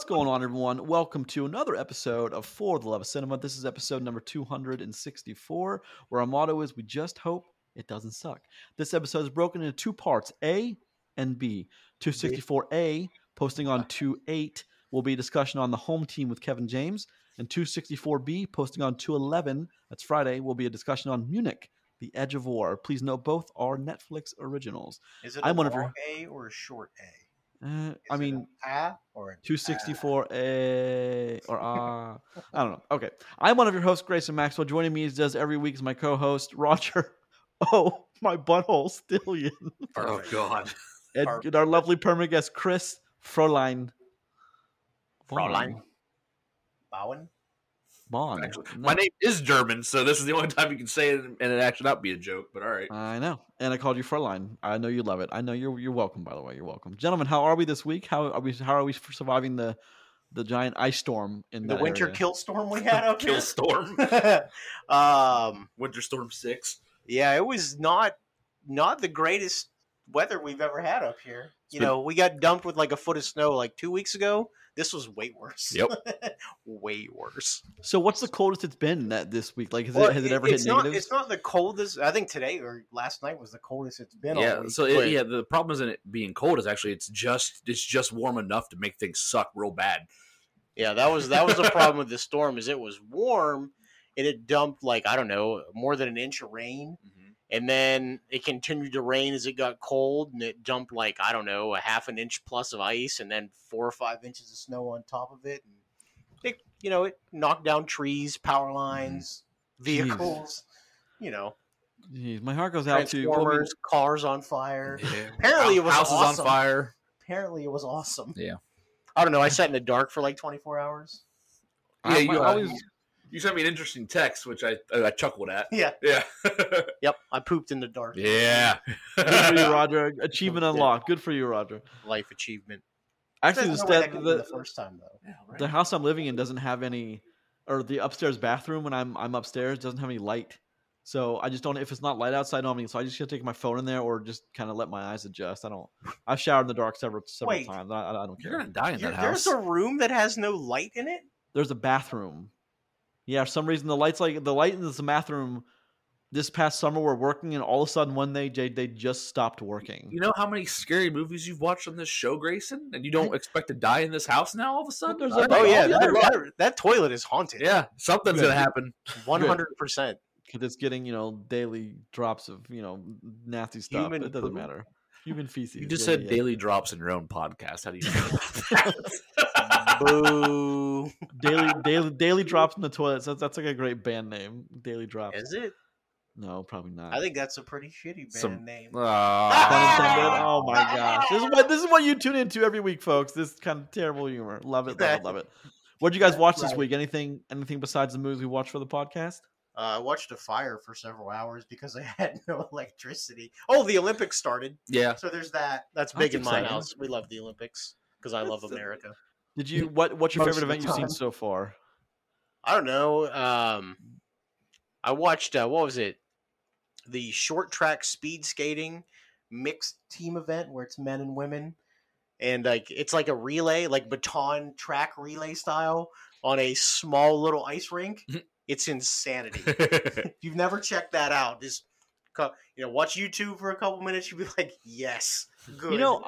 What's going on, everyone? Welcome to another episode of For the Love of Cinema. This is episode number 264, where our motto is We just hope it doesn't suck. This episode is broken into two parts A and B. 264A, posting on 28, will be a discussion on the home team with Kevin James. And 264B, posting on 211, that's Friday, will be a discussion on Munich, The Edge of War. Please note both are Netflix originals. Is it a I'm one of long your- A or a short A? Uh, I mean, a A or an 264A or ah, I don't know. Okay, I'm one of your hosts, Grayson Maxwell. Joining me as does every week is my co-host Roger. Oh, my butthole Stillion, Oh God. and, Perfect. and our lovely permanent guest Chris Frohlein. Fräulein. Bowen? Bond. Actually, my name is German, so this is the only time you can say it and it actually not be a joke. But all right. I know, and I called you Fräulein. I know you love it. I know you're you're welcome. By the way, you're welcome, gentlemen. How are we this week? How are we? How are we surviving the the giant ice storm in The winter area? kill storm we had up Kill? Storm, um, Winter Storm Six. yeah, it was not not the greatest weather we've ever had up here. You know, we got dumped with like a foot of snow like two weeks ago. This was way worse. Yep. way worse. So, what's the coldest it's been that this week? Like, has, Well, it, has it ever hit it's not, negatives? It's not the coldest. I think today or last night was the coldest it's been. all Yeah. week, So it, yeah, the problem isn't it being cold. Is actually it's just it's just warm enough to make things suck real bad. Yeah, that was that was the problem with the storm is it was warm and it dumped like I don't know more than an inch of rain, mm-hmm. And then it continued to rain as it got cold, and it dumped like I don't know a half an inch plus of ice, and then four or five inches of snow on top of it, and it you know it knocked down trees, power lines, mm-hmm. vehicles, you know, Jeez, my heart goes out to well, transformers, cars on fire. Yeah. Apparently it was houses awesome. on fire. Apparently, it was awesome. Yeah. I don't know. I sat in the dark for like twenty four hours. Yeah, I- you, always- you sent me an interesting text, which I I chuckled at. Yeah. Yeah. Yep. I pooped in the dark. yeah. Good for you, Roger. Achievement unlocked. Good for you, Roger. Life achievement. Actually, the, There's no way that stat, the, the first time though. Yeah, right. the house I'm living in doesn't have any, or the upstairs bathroom when I'm I'm upstairs doesn't have any light. So I just don't. If it's not light outside, I don't have any. So I just gotta take my phone in there, or just kind of let my eyes adjust. I don't. I've showered in the dark several several Wait. times. I, I, I don't care. You're care. gonna die in You're- that there's a room that has no light in it. There's a bathroom. Yeah, for some reason the lights like the light in the bathroom. This past summer were working, and all of a sudden one day they, they just stopped working. You know how many scary movies you've watched on this show, Grayson, and you don't expect to die in this house now all of a sudden? There's I a- don't Oh yeah, oh, yeah, that, that, that toilet is haunted. yeah, something's Good. gonna happen. one hundred percent. because it's getting you know daily drops of you know nasty stuff. Human it doesn't poop? matter. Human feces. You just yeah, said yeah. daily drops in your own podcast. How do you feel about that? Boo. daily daily daily drops in the toilet. That's, that's like a great band name. Daily drops. Is it? No, probably not. I think that's a pretty shitty band Some- name. Pun Ah. Oh my gosh! This is what this is what you tune into every week, folks. This kind of terrible humor. Love it, love it, love it. What did you guys watch this week? Anything anything besides the movies we watched for the podcast? Uh, I watched a fire for several hours because I had no electricity. Oh, the Olympics started, yeah, so there's that. That's That's big in my house. We love the Olympics because I love That's- America. Did you what? What's your Most favorite event you've seen so far? I don't know. Um, I watched uh, what was it? The short track speed skating mixed team event where it's men and women, and like it's like a relay, like baton track relay style on a small little ice rink. Mhm. it's insanity. if you've never checked that out, just you know watch YouTube for a couple minutes. You'll be like, yes, good. You know,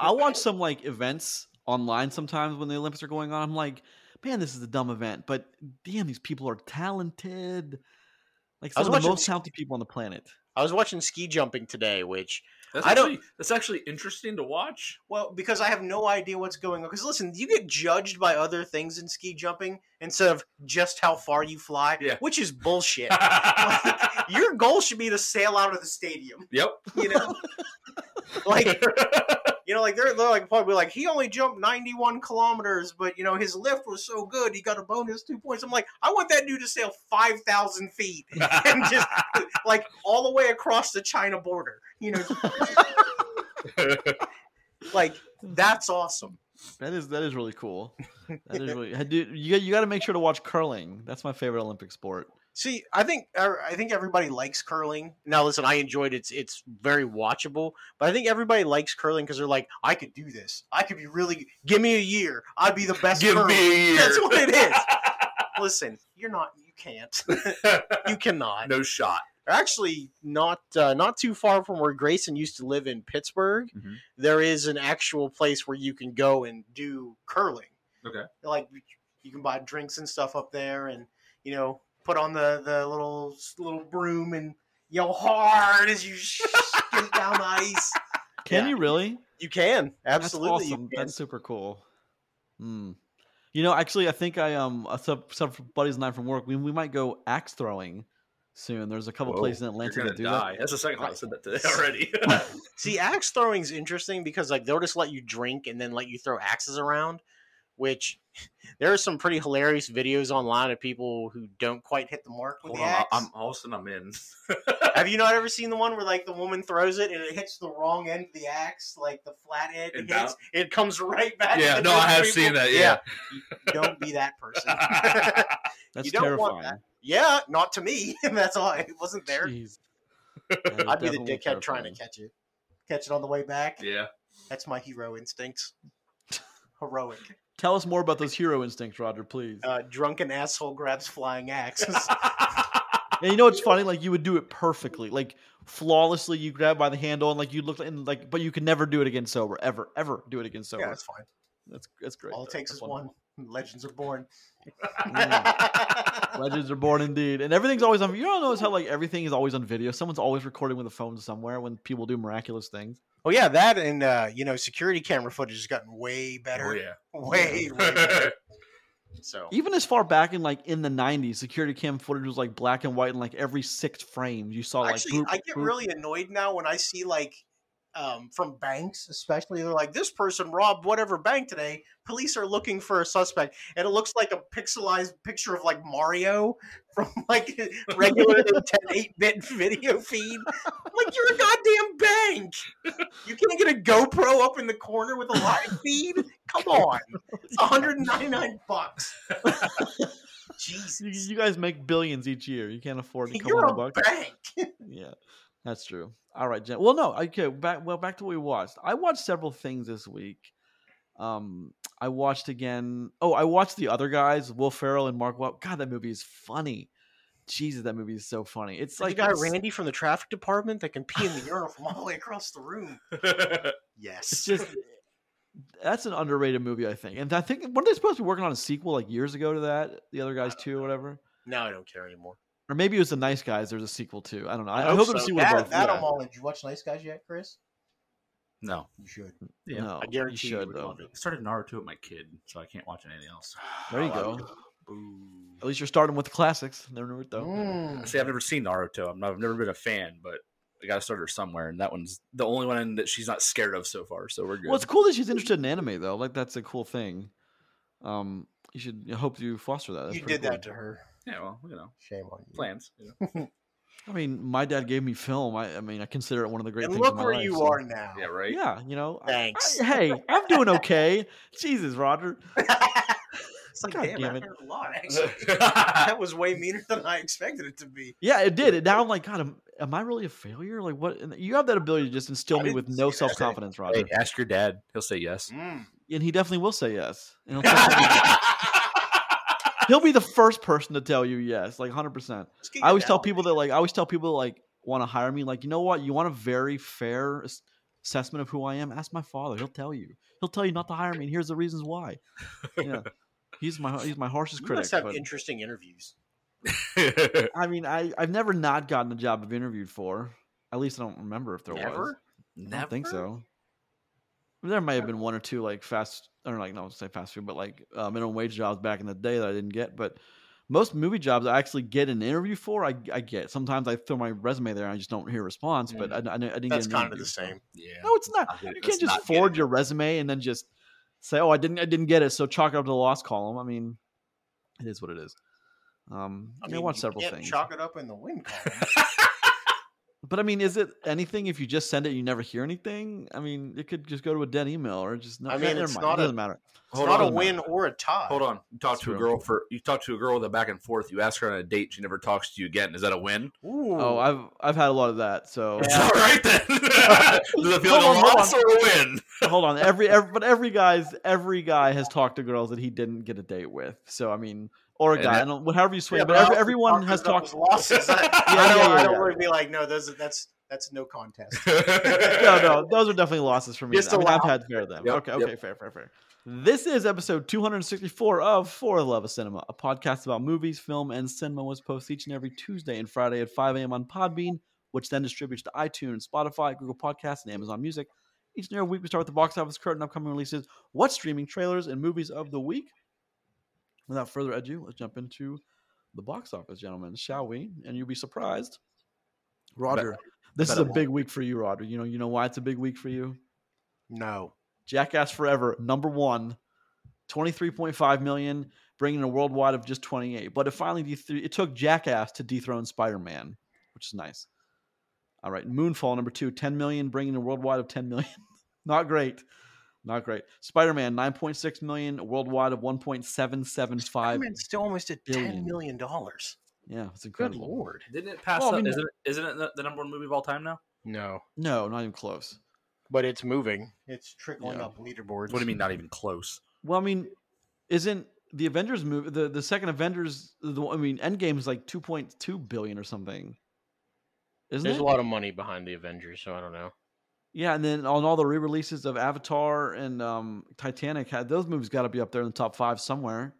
I watch some like events online sometimes when the Olympics are going on. I'm like, man, this is a dumb event, but damn, these people are talented. Like I some was of the most s- talented people on the planet. I was watching ski jumping today, which that's I don't- actually that's actually interesting to watch. Well, because I have no idea what's going on. Because listen, you get judged by other things in ski jumping instead of just how far you fly, Yeah. which is bullshit. Your goal should be to sail out of the stadium. yep. You know, like you know, like they're, they're like probably like he only jumped ninety one kilometers, but you know his lift was so good he got a bonus two points. I'm like, I want that dude to sail five thousand feet and just like all the way across the China border. You know, like that's awesome. That is that is really cool. That is really. Dude, you you got to make sure to watch curling. That's my favorite Olympic sport. See, I think er, I think everybody likes curling. Now, listen, I enjoyed it. It's it's very watchable, but I think everybody likes curling because they're like, I could do this. I could be really. Give me a year. I'd be the best. Give curler." me a year. That's what it is. Listen, you're not. You can't. you cannot. no shot. Actually, not uh, not too far from where Grayson used to live in Pittsburgh. Mhm. there is an actual place where you can go and do curling. Okay. Like you can buy drinks and stuff up there, and you know put on the the little little broom and yell hard as you skate down the ice. Can Yeah. you really? You can absolutely. That's you awesome. can. That's super cool. Hmm. You know, actually, I think I um some some buddies and I from work we we might go axe throwing soon. There's a couple Whoa, places in Atlanta gonna that do die. That's the second time I said that today already. See, axe throwing is interesting because like they'll just let you drink and then let you throw axes around, which there are some pretty hilarious videos online of people who don't quite hit the mark with Hold the on, axe. I'm all of a sudden I'm in. Have you not ever seen the one where like the woman throws it and it hits the wrong end of the axe, like the flat end it hits, it comes right back. yeah, to no, those I have people? seen that. Yeah. don't be that person. That's you don't want terrifying. yeah, not to me. That's all. It wasn't there. Jeez. That is I'd be the definitely dickhead trying to terrifying. catch it, catch it on the way back. yeah. That's my hero instincts. Heroic. Tell us more about those hero instincts, Roger, please. Uh, drunken asshole grabs flying axes. and you know what's funny? Like you would do it perfectly, like flawlessly. You grab by the handle and like you look and like, but you can never do it again sober, ever, ever do it again sober. yeah, that's fine. That's that's great. All it though. takes That's is wonderful. one. Legends are born. Legends are born indeed, and everything's always on. You don't notice how like everything is always on video. Someone's always recording with a phone somewhere when people do miraculous things. Oh yeah, that and uh, you know, security camera footage has gotten way better. Oh yeah. Way, way better. So Even as far back in like in the '90s, security cam footage was like black and white, and like every six frame you saw like. actually, boop, I get boop. really annoyed now when I see like um, from banks, especially they're like, this person robbed whatever bank today. Police are looking for a suspect, and it looks like a pixelized picture of like Mario from like regular 10 8 bit video feed. like you're a goddamn bank. You can't get a GoPro up in the corner with a live feed. Come on, it's 199 bucks. Jesus, you guys make billions each year. You can't afford to come you're on a a buck. bank. Yeah, that's true. All right, Jen. Well, no, okay. Back well, back to what we watched. I watched several things this week. Um, I watched again. Oh, I watched the other guys, Will Ferrell and Mark. Wahlberg. God, that movie is funny. Jesus, that movie is so funny. It's Like like the guy Randy from the traffic department that can pee in the urinal from all the way across the room. Yes. It's just that's an underrated movie, I think. And I think weren't they supposed to be working on a sequel like years ago to that? The other guys too, or whatever. now I don't care anymore. Or maybe it was the Nice Guys. There's a sequel too. I don't know. I, I hope hope so. there's a sequel to that, both. that yeah. I'm all. Did you watch Nice Guys yet, Chris? no. You should. Yeah. No, I guarantee you you, should would though. love it. I started Naruto with my kid, so I can't watch anything else. There you go. love At least you're starting with the classics. Never Naruto. Mm. See, I've never seen Naruto. I'm not, I've never been a fan, but I got to start her somewhere, and that one's the only one that she's not scared of so far. So we're good. Well, it's cool that she's interested in anime though. Like that's a cool thing. Um, you should I hope you foster that. That's You pretty did that to her. Yeah, well, you know, Shame on you. plans. You know. I mean, my dad gave me film. I, I mean, I consider it one of the great And things. look in my where life, you so- are now. Yeah, right. Yeah, you know. Thanks. I- hey, I'm doing okay. Jesus, Roger. it's like, God damn, damn I it. heard a lot, actually. that was way meaner than I expected it to be. Yeah, it did. And now I'm like, God, am, am I really a failure? Like, what? You have that ability to just instill I me with no self confidence, Roger. hey, ask your dad. He'll say yes. Mm. And he definitely will say yes. And he'll, tell- he'll be the first person to tell you yes, like 100. percent. I always tell people that like I always tell people that, like want to hire me like you know what? You want a very fair assessment of who I am? Ask my father. He'll tell you. He'll tell you not to hire me and here's the reasons why. Yeah. He's my he's my harshest You critic must have but, interesting interviews. I mean I I've never not gotten a job I've interviewed for. At least I don't remember if there was. Never? I don't think so there might have been one or two like fast I don't like no say fast food but like uh, minimum wage jobs back in the day that I didn't get but most movie jobs I actually get an interview for I, I get sometimes I throw my resume there and I just don't hear a response but I, I, I didn't That's get kind of the same. yeah. no it's not I'll get it. you can't just forward your resume and then just say oh I didn't I didn't get it so chalk it up to the loss column I mean it is what it is um I I, mean, watch you several can't things chalk it up in the win column. But I mean, is it anything if you just send it and you never hear anything? I mean, it could just go to a dead email or just not. I mean, it's mind. not it a- doesn't matter. It's Hold not on, a win or a tie. Hold on. You talk That's to a girl for you talk to a girl with a back and forth. You ask her on a date. She never talks to you again. Is that a win? Ooh. Oh, I've I've had a lot of that. So It's all right then. Does it feel like a loss or a win? hold on. Every, every but every guy's every guy has talked to girls that he didn't get a date with. So I mean, or a And guy. that- I don't, whatever you swing. Yeah, but but every, everyone has talked. losses. I, Yeah, I yeah, don't, yeah, I don't yeah. want to be like, no, those, that's that's no contest. no, no, those are definitely losses for me. Just I mean, I've had fair of them. Yep, okay, yep. okay, fair, fair, fair. This is episode 264 of For the Love of Cinema, a podcast about movies, film, and cinema was posted each and every Tuesday and Friday at 5 a.m. on Podbean, which then distributes to iTunes, Spotify, Google Podcasts, and Amazon Music. Each and every week, we start with the box office curtain, upcoming releases, what streaming trailers, and movies of the week. Without further ado, let's jump into the box office, gentlemen, shall we? And you'll be surprised. Roger, this is a big week for you, Roger. You know, you know why it's a big week for you? no. Jackass Forever, number one, 23.5 million, bringing a worldwide of just 28. But it finally it took Jackass to dethrone Spider Man, which is nice. All right, Moonfall number two, 10 million, bringing a worldwide of 10 million. Not great. Not great. Spider Man, 9.6 million, worldwide of 1.775. Spider-Man's still almost at billion. ten million dollars. Yeah, it's a Good lord. Didn't it pass? Well, I up? mean- isn't it, isn't it the, the number one movie of all time now? No, No, not even close. but it's moving. It's trickling Yeah. up leaderboards. What do you mean? Not even close. Well, I mean, isn't the Avengers movie the, the second Avengers? The, I mean, Endgame is like 2.2 billion or something. Isn't There's it? a lot of money behind the Avengers, so I don't know. Yeah, and then on all the re-releases of Avatar and um, Titanic, had those movies got to be up there in the top five somewhere.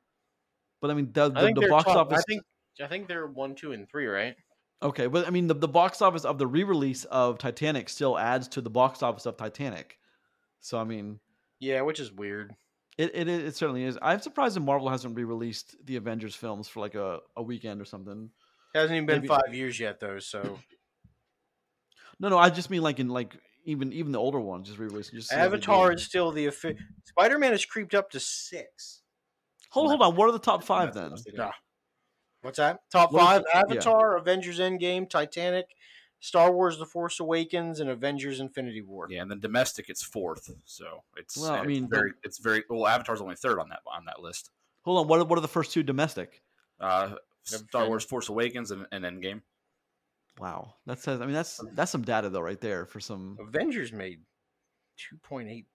But I mean, the, the, think the box top- office. I think I think they're one, two, and three, right? okay, but I mean, the, the box office of the re-release of Titanic still adds to the box office of Titanic. So I mean, Yeah, which is weird. it it, it certainly is. I'm surprised that Marvel hasn't re-released the Avengers films for like a, a weekend or something. It Hasn't even been Maybe- five years yet, though. So No, no, I just mean like in like even even the older ones just re-released. Just see how they do. Avatar is still the offi- Spider-Man has creeped up to six. Hold hold on. What are the top five then? Nah. What's that? Top What is five: it? Yeah. Avatar, Avengers: Endgame, Titanic, Star Wars: The Force Awakens, and Avengers: Infinity War. Yeah, and then domestic, it's fourth. So it's Well, I it's mean, very, it's very. Well, Avatar's only third on that on that list. Hold on. What are, what are the first two domestic? Uh, Star Wars: Force Awakens and, and Endgame. Wow, that says. I mean, that's that's some data though, right there for some. Avengers made two point eight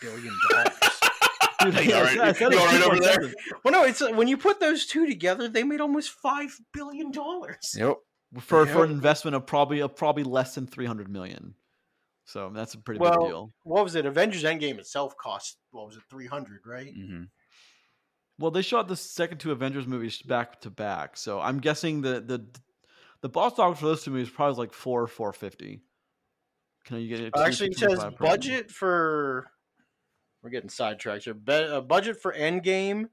billion dollars. Dude, You yeah, all right? I said You it all right was over there? 2.7. well, no, it's uh, when you put those two together, they made almost five billion dollars. Yep. for for an investment of probably of probably less than three hundred million. So that's a pretty Well, big deal. What was it? Avengers: Endgame itself cost what was it, three hundred, right? hmm Well, they shot the second two Avengers movies back to back, so I'm guessing the the the box office for those two movies probably like four four fifty. Can you get it? Actually, it says budget for. We're getting sidetracked here. Be, uh, budget for Endgame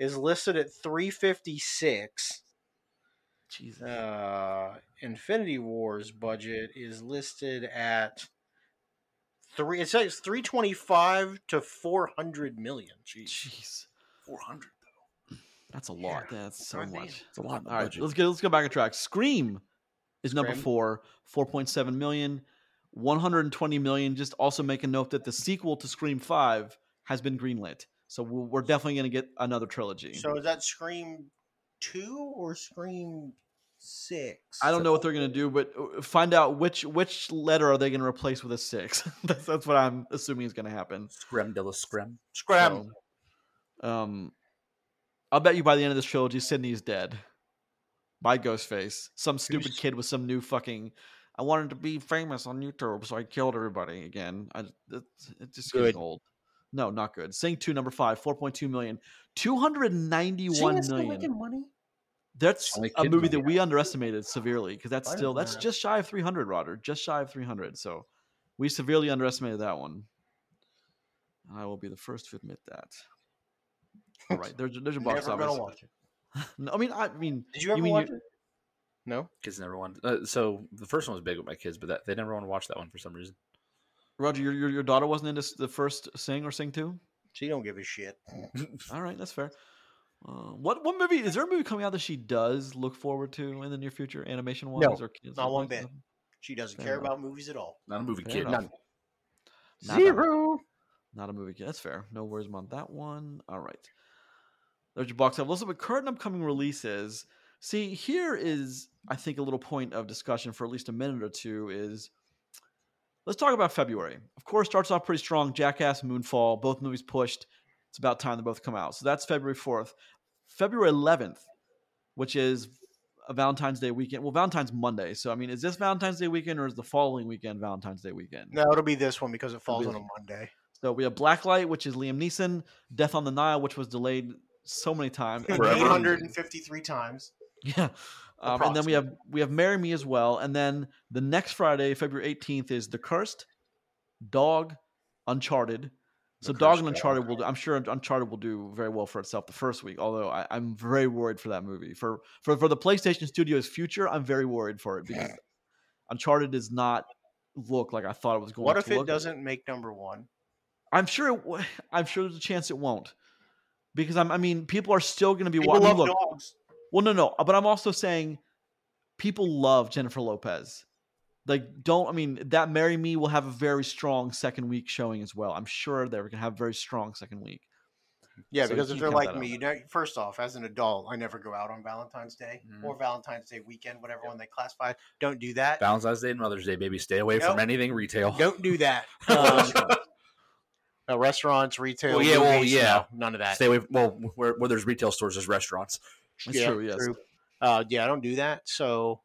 is listed at three fifty six. Jesus. Uh, Infinity War's budget is listed at three. It says three twenty five to four hundred million. Jeez, Jeez, Four hundred. That's a lot. That's so I mean, much. It's a lot. All right, let's go. Let's go back on track. Scream is number Scream. four, four point seven million. 120 million. Just also make a note that the sequel to Scream 5 has been greenlit. So we'll- we're definitely going to get another trilogy. So is that Scream two or Scream six? I don't know what they're going to do, but uh, find out which which letter are they going to replace with a 6. that's, that's what I'm assuming is going to happen. Screm de la Screm. Scram. So, um, I'll bet you by the end of this trilogy, Sydney's dead by Ghostface. Some stupid kid with some new fucking. I wanted to be famous on YouTube, so I killed everybody again. I it's, it's just Good. getting old. No, not good. Sing two, number five, 4.2 million. 291 Sing million. making money. That's a movie that we underestimated severely because that's still that's just shy of 300, Roger. Just shy of 300. So we severely underestimated that one. I will be the first to admit that. All right, there's there's your box Never office. gonna watch it. No, I mean, I mean, Did you ever mean watch you- it? No. Kids never wanted. Uh, so the first one was big with my kids, but that they never want to watch that one for some reason. Roger, your, your your daughter wasn't into the first Sing or Sing Two. She don't give a shit. All right, that's fair. Uh, what what movie is there a movie coming out that she does look forward to in the near future, animation wise No, or kids? not one bit. She doesn't Fair care enough. about movies at all. Not a movie Fair kid. enough. None. Not a- Zero. Not a movie. kid. That's fair. No worries about that one. All right. There's your box set. Let's look at current upcoming releases. See, here is, I think, a little point of discussion for at least a minute or two is let's talk about February. Of course, starts off pretty strong. Jackass, Moonfall, both movies pushed. It's about time they both come out. So that's February 4th. February 11th, which is a Valentine's Day weekend. Well, Valentine's Monday. So, I mean, is this Valentine's Day weekend or is the following weekend Valentine's Day weekend? No, it'll be this one because it falls on a Monday. So we have Blacklight, which is Liam Neeson, Death on the Nile, which was delayed so many times. Eight hundred and fifty-three times. Yeah. Um, and then we have we have Marry Me as well. And then the next Friday, February 18th, is The Cursed, Dog, Uncharted. So The Dog Cursed and Dog. Uncharted will. do- I'm sure Uncharted will do very well for itself the first week. Although I, I'm very worried for that movie for for for the PlayStation Studios' future. I'm very worried for it because Uncharted does not look like I thought it was going to. What to if it look. doesn't make number one? I'm sure. It, w- I'm sure there's a chance it won't, because I'm. I mean, people are still going to be. People wa- mean, love look, dogs. well, no, no, but I'm also saying people love Jennifer Lopez. Like, don't. I mean, that "Marry Me" will have a very strong second week showing as well. I'm sure they're going to have a very strong second week. Yeah, So because if can't they're like me, you know, first off, as an adult, I never go out on Valentine's Day Mhm. or Valentine's Day weekend, whatever one they classify. Don't do that. Valentine's Day and Mother's Day, baby. Stay away from anything retail. Don't do that. Um, no, restaurants, retail. Well, yeah, well, yeah. no, none of that. Stay away. Well, where, where there's retail stores, there's restaurants. That's Yeah, true. Yes. Uh, yeah, I don't do that. So,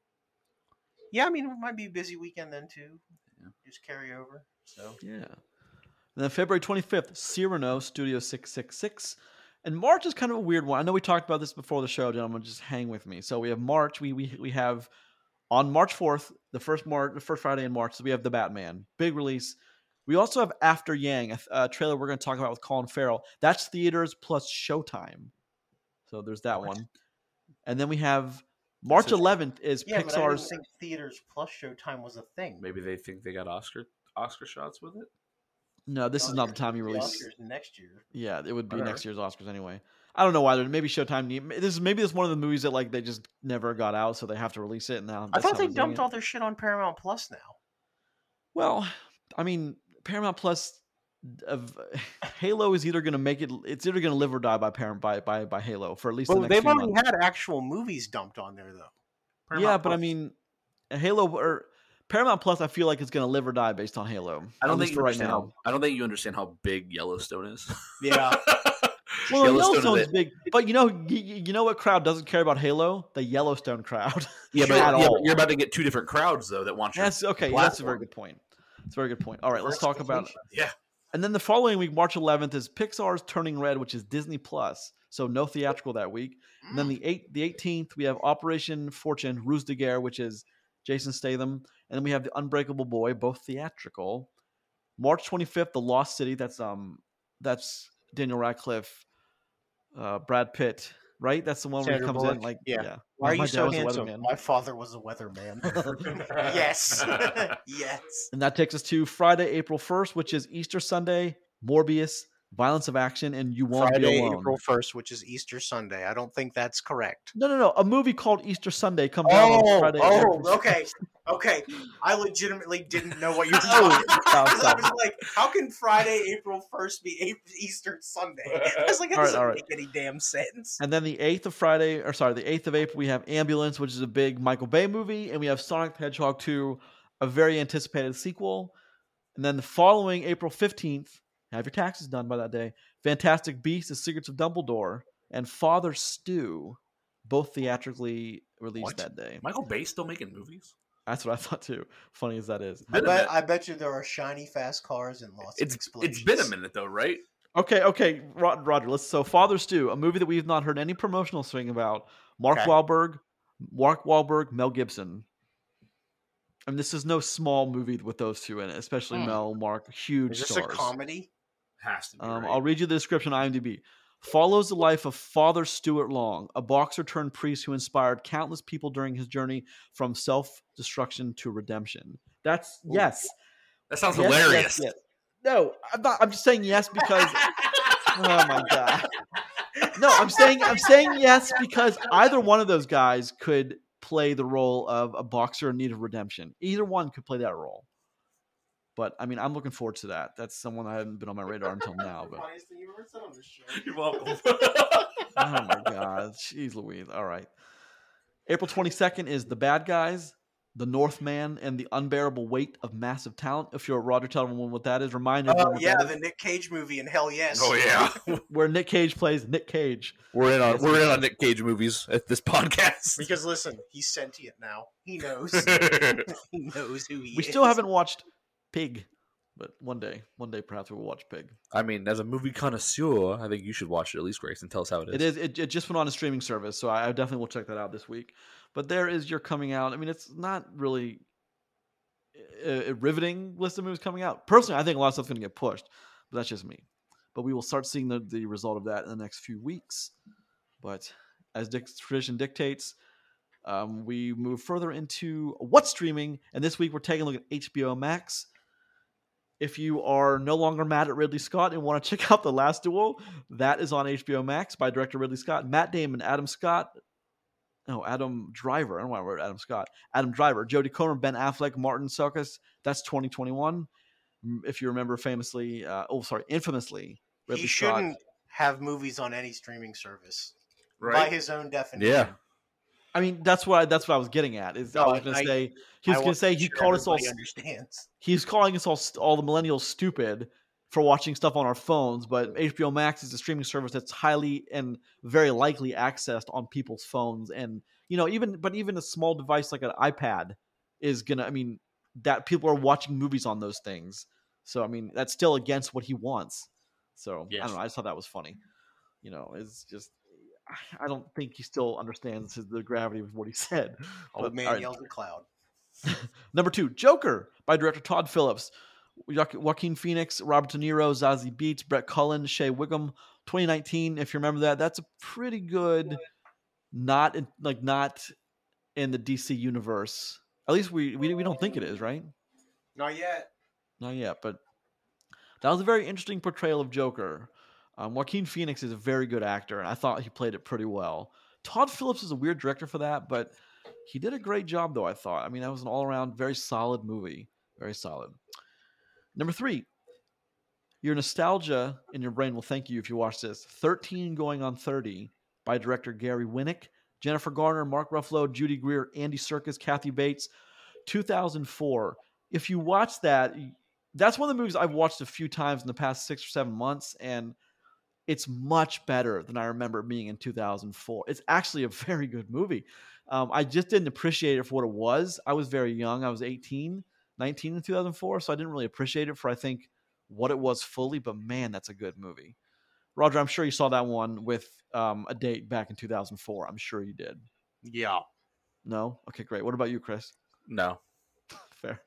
yeah, I mean, it might be a busy weekend then too. Yeah. Just carry over. So, Yeah. And then February 25th, Cyrano Studio 666. And March is kind of a weird one. I know we talked about this before the show, gentlemen. Just hang with me. So we have March. We we, we have on March 4th, the first March, the first Friday in March. So we have the Batman big release. We also have After Yang, a, a trailer we're going to talk about with Colin Farrell. That's theaters plus Showtime. So there's that What? one. And then we have March That's 11th is yeah, but I didn't Pixar's. think theaters plus Showtime was a thing. Maybe they think they got Oscar Oscar shots with it. No, this is not the time you release. Oscars next year. Yeah, it would be Whatever. next year's Oscars anyway. I don't know why. they're- Maybe Showtime. This is maybe this is one of the movies that like they just never got out, so they have to release it now. I that's thought they dumped all their shit on Paramount Plus now. Well, I mean, Paramount Plus of Halo is either going to make it. It's either going to live or die by Paramount by by by Halo for at least the Well, next they've few already months. had actual movies dumped on there though. yeah, Paramount but I mean, Halo or Paramount Plus, I feel like it's going to live or die based on Halo. I don't think you for right now. how. I don't think you understand how big Yellowstone is. yeah, Well, Yellowstone is Yellowstone's it. big, but you know, you, you know what crowd doesn't care about Halo? The Yellowstone crowd. Yeah, but, yeah, but you're about to get two different crowds though that want your. That's okay. yeah, that's a very good point. That's a very good point. All right, let's talk about. Yeah. And then the following week, March 11th, is Pixar's Turning Red, which is Disney Plus. So no theatrical that week. And then the eight, the 18th, we have Operation Fortune, Ruse de Guerre, which is Jason Statham, and then we have The Unbreakable Boy, both theatrical. March 25th, The Lost City. That's um, that's Daniel Radcliffe, uh, Brad Pitt, right? That's the one where he comes Bullock, in like yeah. Why are you so handsome? weatherman. My father was a weatherman. yes, yes. And that takes us to Friday, April 1st, which is Easter Sunday, Morbius, Violence of Action, and You Won't Be Friday, Alone. April first, which is Easter Sunday. I don't think that's correct. No, no, no. A movie called Easter Sunday comes out on Oh, Friday. oh, okay, okay. I legitimately didn't know what you were Oh, talking about. I was like, how can Friday, April first be Easter Sunday? I was like, that All doesn't right. make any damn sense. And then the 8th of Friday, or sorry, the 8th of April, we have Ambulance, which is a big Michael Bay movie. And we have Sonic the Hedgehog 2, a very anticipated sequel. And then the following April 15th, have your taxes done by that day. Fantastic Beasts, The Secrets of Dumbledore, and Father Stu, both theatrically released What? that day. Michael Bay still making movies? That's what I thought too. Funny as that is. I bet. I bet you there are shiny, fast cars and lots It's of explosions. it's been a minute though, right? Okay, okay, Ro- Roger. Let's so Father Stu, a movie that we've not heard any promotional thing about. Mark Okay. Wahlberg, Mark Wahlberg, Mel Gibson. And this is no small movie with those two in it, especially Hmm. Mel, Mark, huge Is this stars. a comedy? Has to be. Um, right? I'll read you the description on IMDb. Follows the life of Father Stuart Long, a boxer turned priest who inspired countless people during his journey from self destruction to redemption. That's Ooh. yes. that sounds Yes, yes, hilarious. yes. No, I'm not. I'm just saying yes because. oh my god. No, I'm saying I'm saying yes because either one of those guys could play the role of a boxer in need of redemption. Either one could play that role. But I mean, I'm looking forward to that. That's someone I haven't been on my radar until now. But you ever said on this show. You're welcome. oh my god, jeez Louise. All right. April 22nd is The Bad Guys, The Northman, and The Unbearable Weight of Massive Talent. If you're a Roger, tell everyone what that is. Remind Oh everyone what yeah, that is. the Nick Cage movie and Hell Yes. oh yeah, where Nick Cage plays Nick Cage. we're in on we're in on Nick Cage movies at this podcast. Because listen, he's sentient now. He knows. he knows who he We is. still haven't watched Pig, but one day, one day perhaps we will watch Pig. I mean, as a movie connoisseur, I think you should watch it at least, Grace, and tell us how it is. It is. It, it just went on a streaming service, so I, I definitely will check that out this week. But there is your coming out. I mean, it's not really a, a riveting list of movies coming out. Personally, I think a lot of stuff's going to get pushed, but that's just me. But we will start seeing the, the result of that in the next few weeks. But as Dick, tradition dictates, um, we move further into what's streaming, and this week we're taking a look at HBO Max. If you are no longer mad at Ridley Scott and want to check out The Last Duel, that is on HBO Max by director Ridley Scott, Matt Damon, Adam Scott, no, Adam Driver. I don't know why I wrote Adam Scott. Adam Driver, Jodie Comer, Ben Affleck, Martin Serkis. That's 2021. Mm, If you remember famously, uh, oh, sorry, infamously, Ridley he shouldn't have movies on any streaming service by his own definition. Yeah. I mean, that's what I, that's what I was getting at. Is I No, was going to say he was going to say he sure called us all understands. he's calling us all all the millennials stupid for watching stuff on our phones, but HBO Max is a streaming service that's highly and very likely accessed on people's phones, and you know even but even a small device like an iPad is gonna. I mean that people are watching movies on those things, so I mean that's still against what he wants. So I Yes. don't know. I just thought that was funny. You know, it's just. I- don't think he still understands his, the gravity of what he said. Old But, man right. yells at cloud. Number two, Joker by director Todd Phillips. Jo- Joaquin Phoenix, Robert De Niro, Zazie Beetz, Brett Cullen, Shea Whigham. 2019, if you remember that, that's a pretty good, not in, like not in the DC universe. At least we, we we don't think it is, right? Not yet. Not yet, but that was a very interesting portrayal of Joker. Um, Joaquin Phoenix is a very good actor, and I thought he played it pretty well. Todd Phillips is a weird director for that, but he did a great job, though. I thought. I mean, that was an all-around very solid movie, very solid. Number three, your nostalgia in your brain will thank you if you watch this. Thirteen going on thirty by director Gary Winick, Jennifer Garner, Mark Ruffalo, Judy Greer, Andy Serkis, Kathy Bates. 2004. If you watch that, that's one of the movies I've watched a few times in the past six or seven months, and it's much better than I remember being in 2004. It's actually a very good movie. Um, I just didn't appreciate it for what it was. I was very young. I was 18, 19 in 2004, so I didn't really appreciate it for, I think, what it was fully, but man, that's a good movie. Roger, I'm sure you saw that one with um, a date back in 2004. I'm sure you did. Yeah. No? Okay, great. What about you, Chris? No. Fair.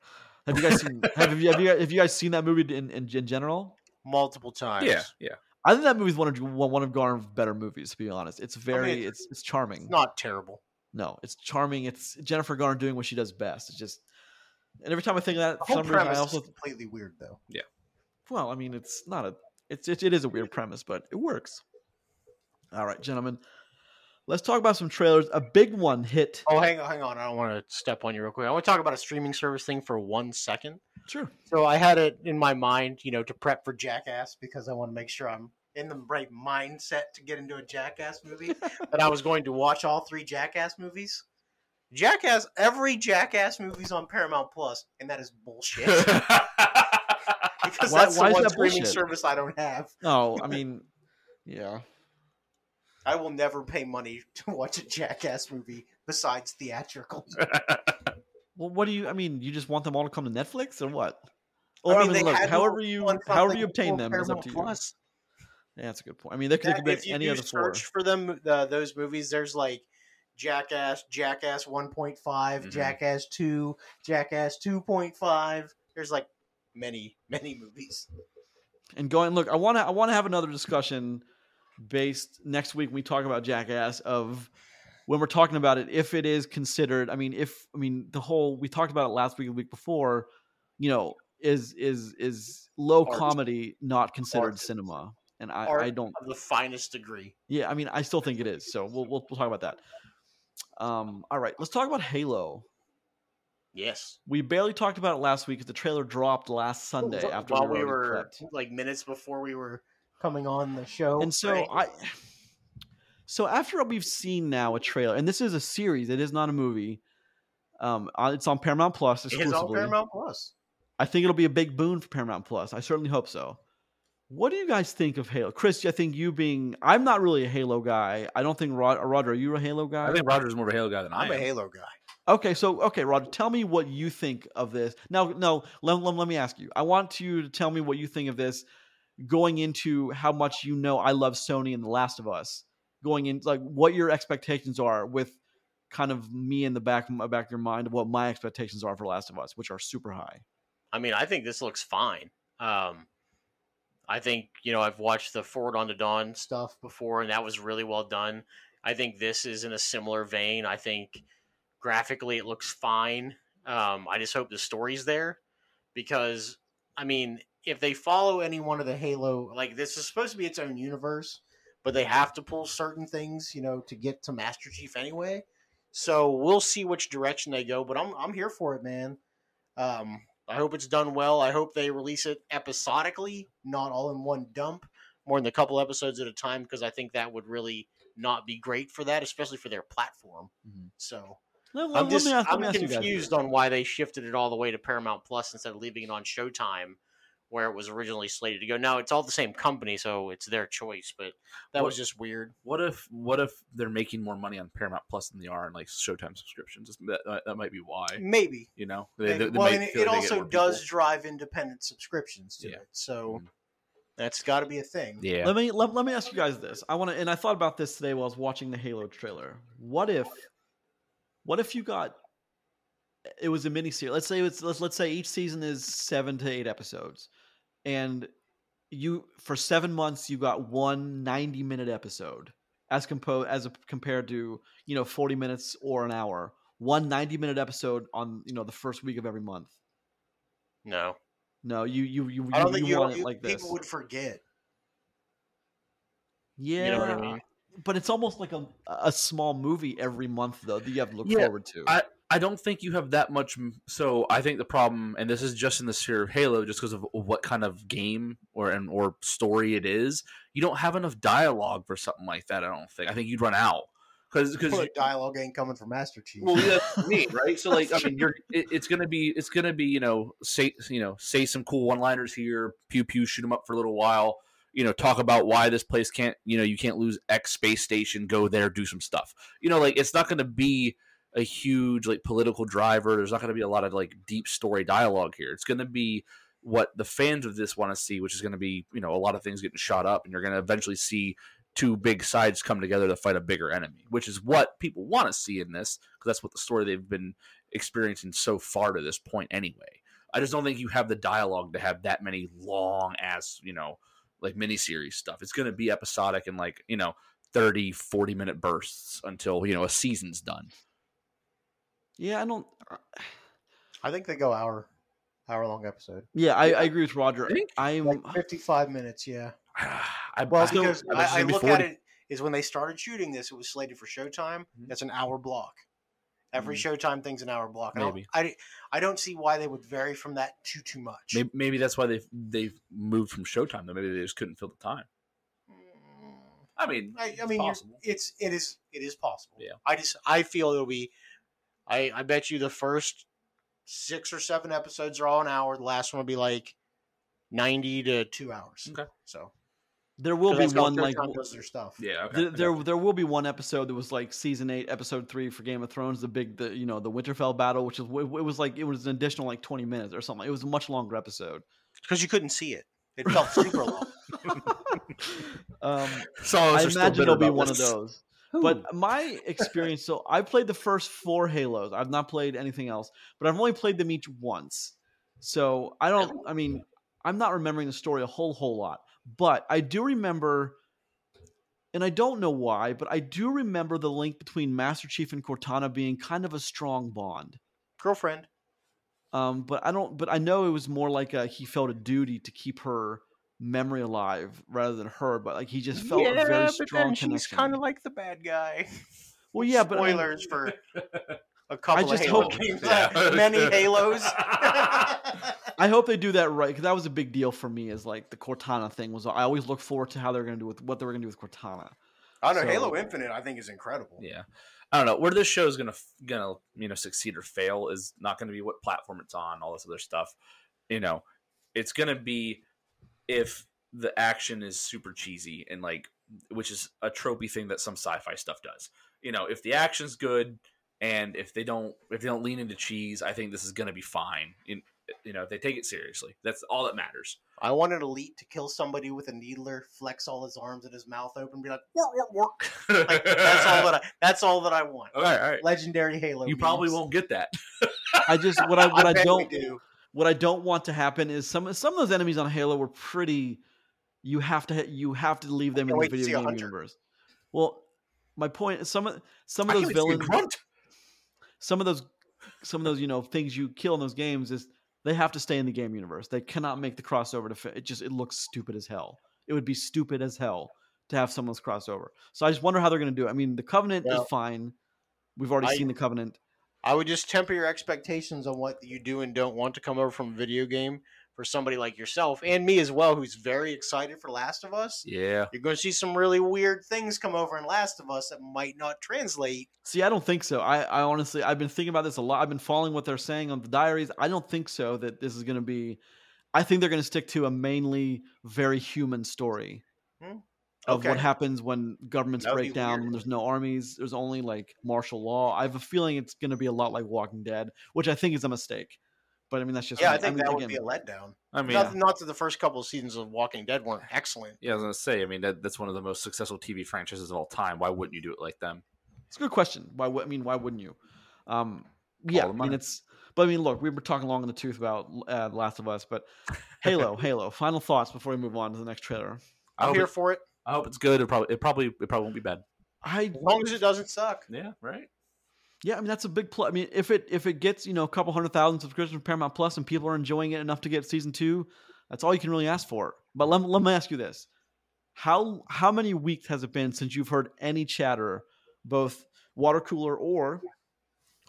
Have you guys seen have you have you, have you guys seen that movie in, in, in general? Multiple times. Yeah. Yeah. I think that movie's one of one of Garner's better movies. To be honest, it's very it's- it's it's charming. It's not terrible. no, it's charming. It's Jennifer Garner doing what she does best. It's just, and every time I think of that, The whole some reason I also is completely weird, though. Yeah. Well, I mean, it's not a it's it, it is a weird premise, but it works. All right, gentlemen, let's talk about some trailers. A big one hit. Oh, hang on, hang on. I don't want to step on you real quick. I want to talk about a streaming service thing for one second. Sure. So I had it in my mind, you know, to prep for Jackass because I want to make sure I'm in the right mindset to get into a Jackass movie. that I was going to watch all three Jackass movies. Jackass, every Jackass movie's on Paramount Plus, and that is bullshit. because Why- that's why the one streaming bullshit? service I don't have. No, I mean, yeah. I will never pay money to watch a Jackass movie besides theatrical. Well, what do you? I mean, you just want them all to come to Netflix or what? I Or I mean, mean, look, however you however you obtain them is up to you. Plus. Yeah, that's a good point. I mean, they could, they That- could you any other of the four. search for them, uh, those movies, there's like Jackass, Jackass 1.5, Mm-hmm. Mhm. Jackass 2, Jackass 2.5. There's like many, many movies. and going look i want to i want to have another discussion based next week when we talk about jackass of when we're talking about it if it is considered i mean if i mean the whole we talked about it last week the week before you know is is is low Art. comedy not considered Art. cinema and i Art i don't of the finest degree. yeah i mean i still think it is so we'll we'll, we'll talk about that Um, all right, let's talk about Halo. Yes. We barely talked about it last week because the trailer dropped last Sunday after While we, we were were like minutes before we were. Coming on the show. And so right. I, so after we've seen now a trailer, and this is a series, it is not a movie. Um, uh, it's on Paramount Plus it's on Paramount Plus. I think it'll be a big boon for Paramount Plus. I certainly hope so. What do you guys think of Halo, Chris? I think you being, I'm not really a Halo guy. I don't think Rod, Roger, are you a Halo guy? I think Roger's more of a Halo guy than I I'm am. a Halo guy. Okay, so okay, Roger, tell me what you think of this. Now, no, let, let, let me ask you. I want you to tell me what you think of this going into how much you know I love Sony and The Last of Us. Going in like what your expectations are with kind of me in the back of my back of your mind of what my expectations are for Last of Us, which are super high. I mean, I think this looks fine. Um, I think you know I've watched the Forward Unto Dawn stuff before, and that was really well done. I think this is in a similar vein. I think graphically it looks fine. Um, I just hope the story's there because I mean, if they follow any one of the Halo, like this is supposed to be its own universe, but they have to pull certain things, you know, to get to Master Chief anyway. So we'll see which direction they go, but I'm I'm here for it, man. Um, I hope it's done well. I hope they release it episodically, not all in one dump, more than a couple episodes at a time, because I think that would really not be great for that, especially for their platform. Mhm. So Let, let- I'm let just me ask- I'm me ask you guys confused on why they shifted it all the way to Paramount Plus instead of leaving it on Showtime, where it was originally slated to go. Now it's all the same company, so it's their choice, but that What- was just weird. What if what if they're making more money on Paramount Plus than they are on like Showtime subscriptions? That, that, that might be why. Maybe. You know, They- they- they well, might and it, it like they get also more people. does drive independent subscriptions to Yeah. it, so Mhm. that's got to be a thing. Yeah, Let me let, let me ask you guys this. I want to, and I thought about this today while I was watching the Halo trailer. What if, what if you got, it was a mini series. Let's say it's let's let's say each season is seven to eight episodes, and you for seven months you got one 90 minute episode as composed as a, compared to you know 40 minutes or an hour. One 90 minute episode on you know the first week of every month. No, No, you you you I don't you, think you you, want it you- like this. people would forget. Yeah, you know what I mean. but it's almost like a a small movie every month though that you have to look Yeah, forward to. I- I don't think you have that much. So I think the problem, and this is just in the sphere of Halo, just because of what kind of game or and or story it is, you don't have enough dialogue for something like that. I don't think. I think you'd run out because because dialogue ain't coming from Master Chief. well, yeah, that's me, right? So, like, I mean, you're it, it's gonna be it's gonna be you know say you know say some cool one liners here, pew pew, shoot them up for a little while. You know, talk about why this place can't you know you can't lose X space station. Go there, do some stuff. You know, like it's not gonna be a huge like political driver. There's not gonna be a lot of like deep story dialogue here. It's gonna be what the fans of this want to see, which is going to be, you know, a lot of things getting shot up, and you're going to eventually see two big sides come together to fight a bigger enemy, which is what people want to see in this because that's what the story they've been experiencing so far to this point anyway. I just don't think you have the dialogue to have that many long ass, you know, like miniseries stuff. It's going to be episodic and like, you know, 30, 40 minute bursts until, you know, a season's done. Yeah, I don't. I think they go hour hour long episode. Yeah, I, I agree with Roger. Think? I'm Like fifty five minutes, yeah. I, Well, I because I I, I gonna be look 40. at it is when they started shooting this, it was slated for Showtime. Mhm. That's an hour block. Every Showtime thing's an hour block. I don't- Maybe. I, I don't see why they would vary from that too too much. Maybe, maybe that's why they've they've moved from Showtime. Though maybe they just couldn't fill the time. Mm, I mean, I, I mean, you're- it's it is it is possible. Yeah. I just I feel it'll be. I I bet you the first six or seven episodes are all an hour. The last one will be like ninety to two hours. Okay. So there will 'cause be one like Showtime does their stuff. yeah. Okay. there, there there will be one episode that was like season eight, episode three for Game of Thrones, the big the you know the Winterfell battle, which is it was like it was an additional like twenty minutes or something. It was a much longer episode. because you couldn't see it. It felt super long. um, Some of us I imagine it'll be about one of this. But my experience, so I played the first four Halos. I've not played anything else, but I've only played them each once. So I don't. I mean, I'm not remembering the story a whole whole lot, but I do remember, and I don't know why, but I do remember the link between Master Chief and Cortana being kind of a strong bond. Girlfriend. Um, but I don't. But I know it was more like a, he felt a duty to keep her memory alive rather than her. But like he just felt a very strong connection. She's kind of like the bad guy. Well, yeah, but I mean- spoilers for a couple I just of Halo hope- games, Yeah. many Halos. I hope they do that right because that was a big deal for me. Is like the Cortana thing was. I always look forward to how they're going to do with what they were going to do with Cortana. Oh, I know So- Halo Infinite. I think is incredible. Yeah, I don't know where this show is gonna gonna you know succeed or fail is not gonna be what platform it's on, all this other stuff. You know, it's gonna be if the action is super cheesy and like, which is a tropey thing that some sci-fi stuff does. You know, if the action's good and if they don't if they don't lean into cheese, I think this is gonna be fine. In, you know, if they take it seriously, that's all that matters. I want an Elite to kill somebody with a needler, flex all his arms and his mouth open, be like, work, work, work. Like, that's all that I. That's all that I want. all right, all right. Legendary Halo. You probably won't get that. I just what I what I, bet we don't do. What I don't want to happen is some some of those enemies on Halo were pretty. You have to you have to leave them in the wait to see video game universe. Well, my point is some of some of those can't wait to see a villains, some of those some of those you know things you kill in those games is they have to stay in the game universe. They cannot make the crossover to fit. It just it looks stupid as hell. It would be stupid as hell to have someone's crossover. So I just wonder how they're going to do it. I mean, the Covenant Well, is fine. We've already I- seen the Covenant. I would just temper your expectations on what you do and don't want to come over from a video game for somebody like yourself and me as well, who's very excited for Last of Us. Yeah. You're going to see some really weird things come over in Last of Us that might not translate. See, I don't think so. I, I honestly, I've been thinking about this a lot. I've been following what they're saying on the diaries. I don't think so that this is going to be. I think they're going to stick to a mainly very human story Hmm. Of Okay. what happens when governments That would break down, weird. when there's no armies, there's only like martial law. I have a feeling it's going to be a lot like Walking Dead, which I think is a mistake. But I mean, that's just Yeah, me. I think mean, that would be a letdown. I mean, not, not that the first couple of seasons of Walking Dead weren't excellent. yeah, I was gonna say. I mean, that, that's one of the most successful TV franchises of all time. Why wouldn't you do it like them? It's a good question. Why? would- I mean, why wouldn't you? Um, yeah, I mean, it's. But I mean, look, we were talking long in the tooth about uh, The Last of Us, but Halo, Halo. Final thoughts before we move on to the next trailer. I I'm here it, for it I hope it's good. It probably, it probably, it probably won't be bad. I as long as it doesn't suck. Yeah, right. yeah, I mean that's a big plus. I mean, if it if it gets you know a couple hundred thousand subscriptions to Paramount Plus and people are enjoying it enough to get season two, that's all you can really ask for. But let, let me ask you this: how how many weeks has it been since you've heard any chatter, both water cooler or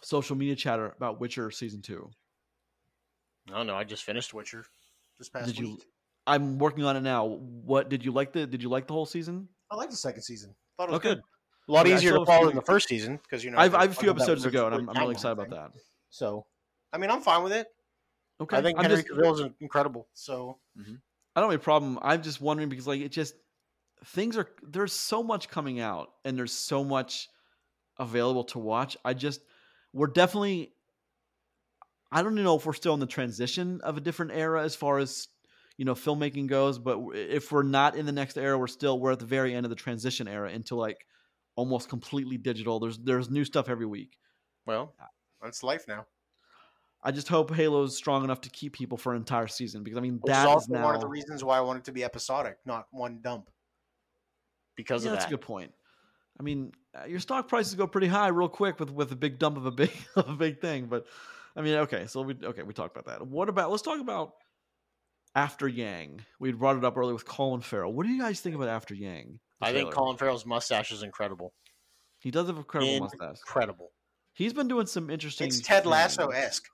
social media chatter about Witcher season two? I don't know. I just finished Witcher this past Did you? Week. I'm working on it now. What did you like the? Did you like the whole season? I like the second season. Thought it was Okay. good. A lot Yeah, easier to follow few- than the first season because you know I've, I have a few episodes to go, and I'm, really I'm really timeline excited about that. So, I mean, I'm fine with it. Okay, I think I'm Henry just, Cavill is incredible. So, mm-hmm. I don't have a problem. I'm just wondering because like it just things are there's so much coming out and there's so much available to watch. I just we're definitely I don't know if we're still in the transition of a different era as far as you know filmmaking goes, but if we're not in the next era, we're still we're at the very end of the transition era into like almost completely digital. There's there's new stuff every week. well, that's life now. I just hope Halo's strong enough to keep people for an entire season because I mean Which that is also now one of the reasons why I want it to be episodic, not one dump. Because yeah, of that's that. a good point. I mean, uh, your stock prices go pretty high real quick with with a big dump of a big of a big thing. But I mean, okay, so we okay we talked about that. What about let's talk about After Yang. We brought it up earlier with Colin Farrell. What do you guys think about After Yang? the I think? Colin Farrell's mustache is incredible. he does have a incredible mustache. Incredible. He's been doing some interesting. It's Ted Lasso esque.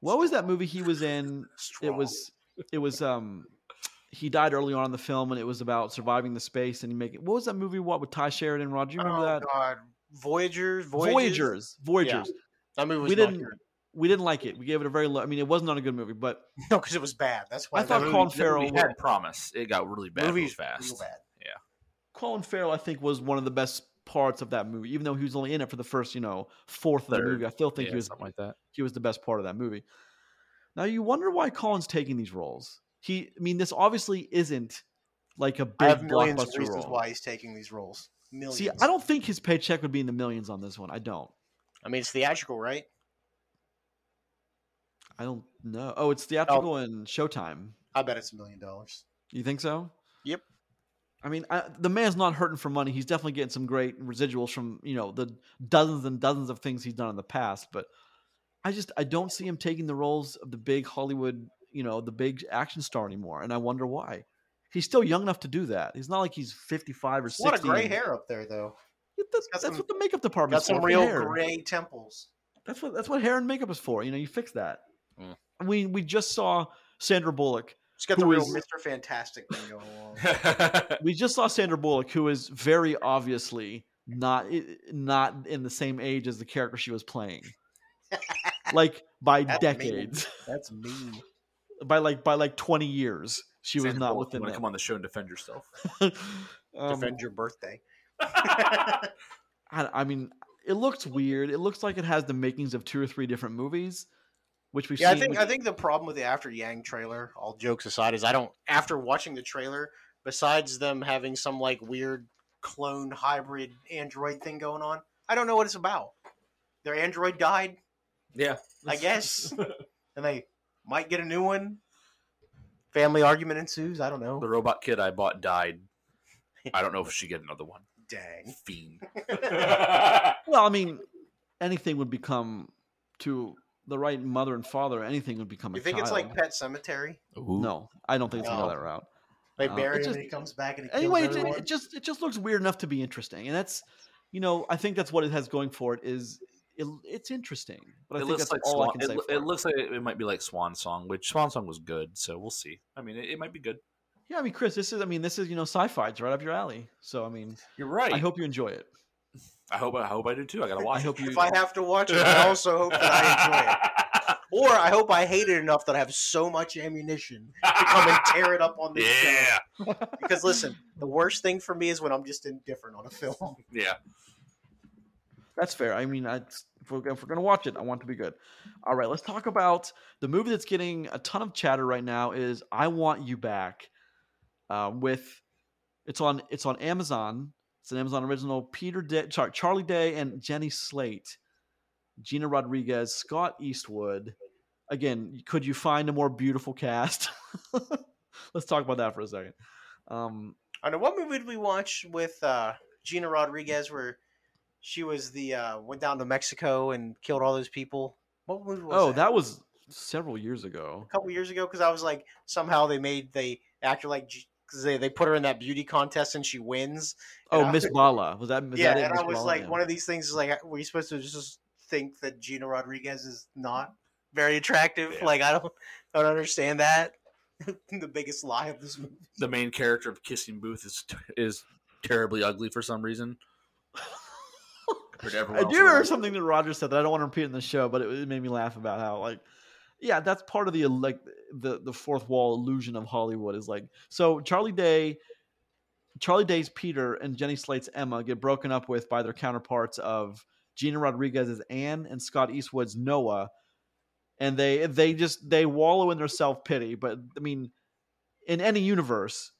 What was that movie he was in? It was it was um he died early on in the film and it was about surviving the space and he making what was that movie what with Tye Sheridan Rod? Do you remember oh, that? God. Voyagers, Voyages. Voyagers. Voyagers. That movie was We not didn't- good. We didn't like it. We gave it a very low. I mean, it was not not a good movie, but No, because it was bad. That's why I thought that Colin Farrell We had promise. It got really bad movie real fast. real bad. Yeah, Colin Farrell, I think, was one of the best parts of that movie. Even though he was only in it for the first, you know, fourth of the movie, I still think Yeah, he was something like that. he was the best part of that movie. Now you wonder why Colin's taking these roles. He, I mean, this obviously isn't like a I have big millions of blockbuster reasons role. why he's taking these roles. Millions. See, I don't think his paycheck would be in the millions on this one. I don't. I mean, it's theatrical, right? I don't know. Oh, it's oh. theatrical and Showtime. I bet it's a million dollars. You think so? Yep. I mean, I, the man's not hurting for money. He's definitely getting some great residuals from you know the dozens and dozens of things he's done in the past. But I just I don't see him taking the roles of the big Hollywood, you know, the big action star anymore. And I wonder why. He's still young enough to do that. He's not like he's fifty five or There's a lot of gray hair up there, though. That's, that's some- what the makeup department Got some real hair. gray temples. That's what that's what hair and makeup is for. You know, you fix that. Mm. We we just saw Sandra Bullock. It's got the real is- Mr. Fantastic thing going on. We just saw Sandra Bullock, who is very obviously not not in the same age as the character she was playing. like by That's mean. decades, That's mean. by like by like twenty years, she was not Bullock, within you wanna come on the show and defend yourself. Um, Defend your birthday. I, I mean, it looks weird. It looks like it has the makings of two or three different movies, which we've yeah, I think which- I think the problem with the After Yang trailer, all jokes aside, is I don't after watching the trailer, besides them having some like weird clone hybrid android thing going on, I don't know what it's about. Their android died, Yeah. I guess, and they might get a new one. Family argument ensues. I don't know. The robot kid I bought died. I don't know if she get another one. Dang. Fiend. Well, I mean, anything would become to the right mother and father. Anything would become You a think child. it's like Pet Sematary? Ooh. No, I don't think it's gonna go No. that route. They Uh, bury it him just- and he comes back and he Anyway, kills it, everyone? it just it just looks weird enough to be interesting, and that's you know I think that's what it has going for it is it, it's interesting, but I It think that's like all I can it, say. lo- for it it. looks like it, it might be like Swan Song, which Swan Song was good, so we'll see. I mean, it, it might be good. Yeah, I mean, Chris, this is I mean this is you know sci-fi. It's right up your alley. So I mean, You're right. I hope you enjoy it. I hope I hope I do too. I gotta watch. I hope you. if I have to watch it, I also hope that I enjoy it. Or I hope I hate it enough that I have so much ammunition to come and tear it up on this show. Because listen, the worst thing for me is when I'm just indifferent on a film. yeah. That's fair. I mean, I, if, we're, if we're gonna watch it, I want it to be good. All right, let's talk about the movie that's getting a ton of chatter right now. Is I Want You Back? Uh, with it's on it's on Amazon. It's an Amazon original. Peter Day, sorry, Charlie Day and Jenny Slate, Gina Rodriguez, Scott Eastwood. Again, could you find a more beautiful cast? let's talk about that for a second. Um, I know what movie did we watch with uh, Gina Rodriguez where she was the uh, went down to Mexico and killed all those people? What movie was oh, that? that was several years ago. a couple years ago because I was like somehow they made the actor like because they, they put her in that beauty contest and she wins. Oh, And I- Miss Bala was that? Was yeah, that and Miss I was Bala? like, Yeah. one of these things is like, were you supposed to just think that Gina Rodriguez is not very attractive? Yeah. Like, I don't, I don't understand that. the biggest lie of this movie. The main character of Kissing Booth is is terribly ugly for some reason. Compared to everyone I do remember something that Roger said that I don't want to repeat in the show, but it, it made me laugh about how like, yeah, that's part of the like the the fourth wall illusion of Hollywood is like so Charlie Day, Charlie Day's Peter and Jenny Slate's Emma get broken up with by their counterparts of Gina Rodriguez's Anne and Scott Eastwood's Noah, and they they just they wallow in their self pity. But I mean, in any universe,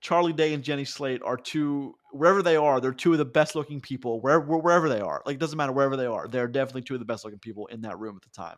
Charlie Day and Jenny Slate are two wherever they are, they're two of the best looking people wherever wherever they are. Like it doesn't matter wherever they are. They're definitely two of the best looking people in that room at the time.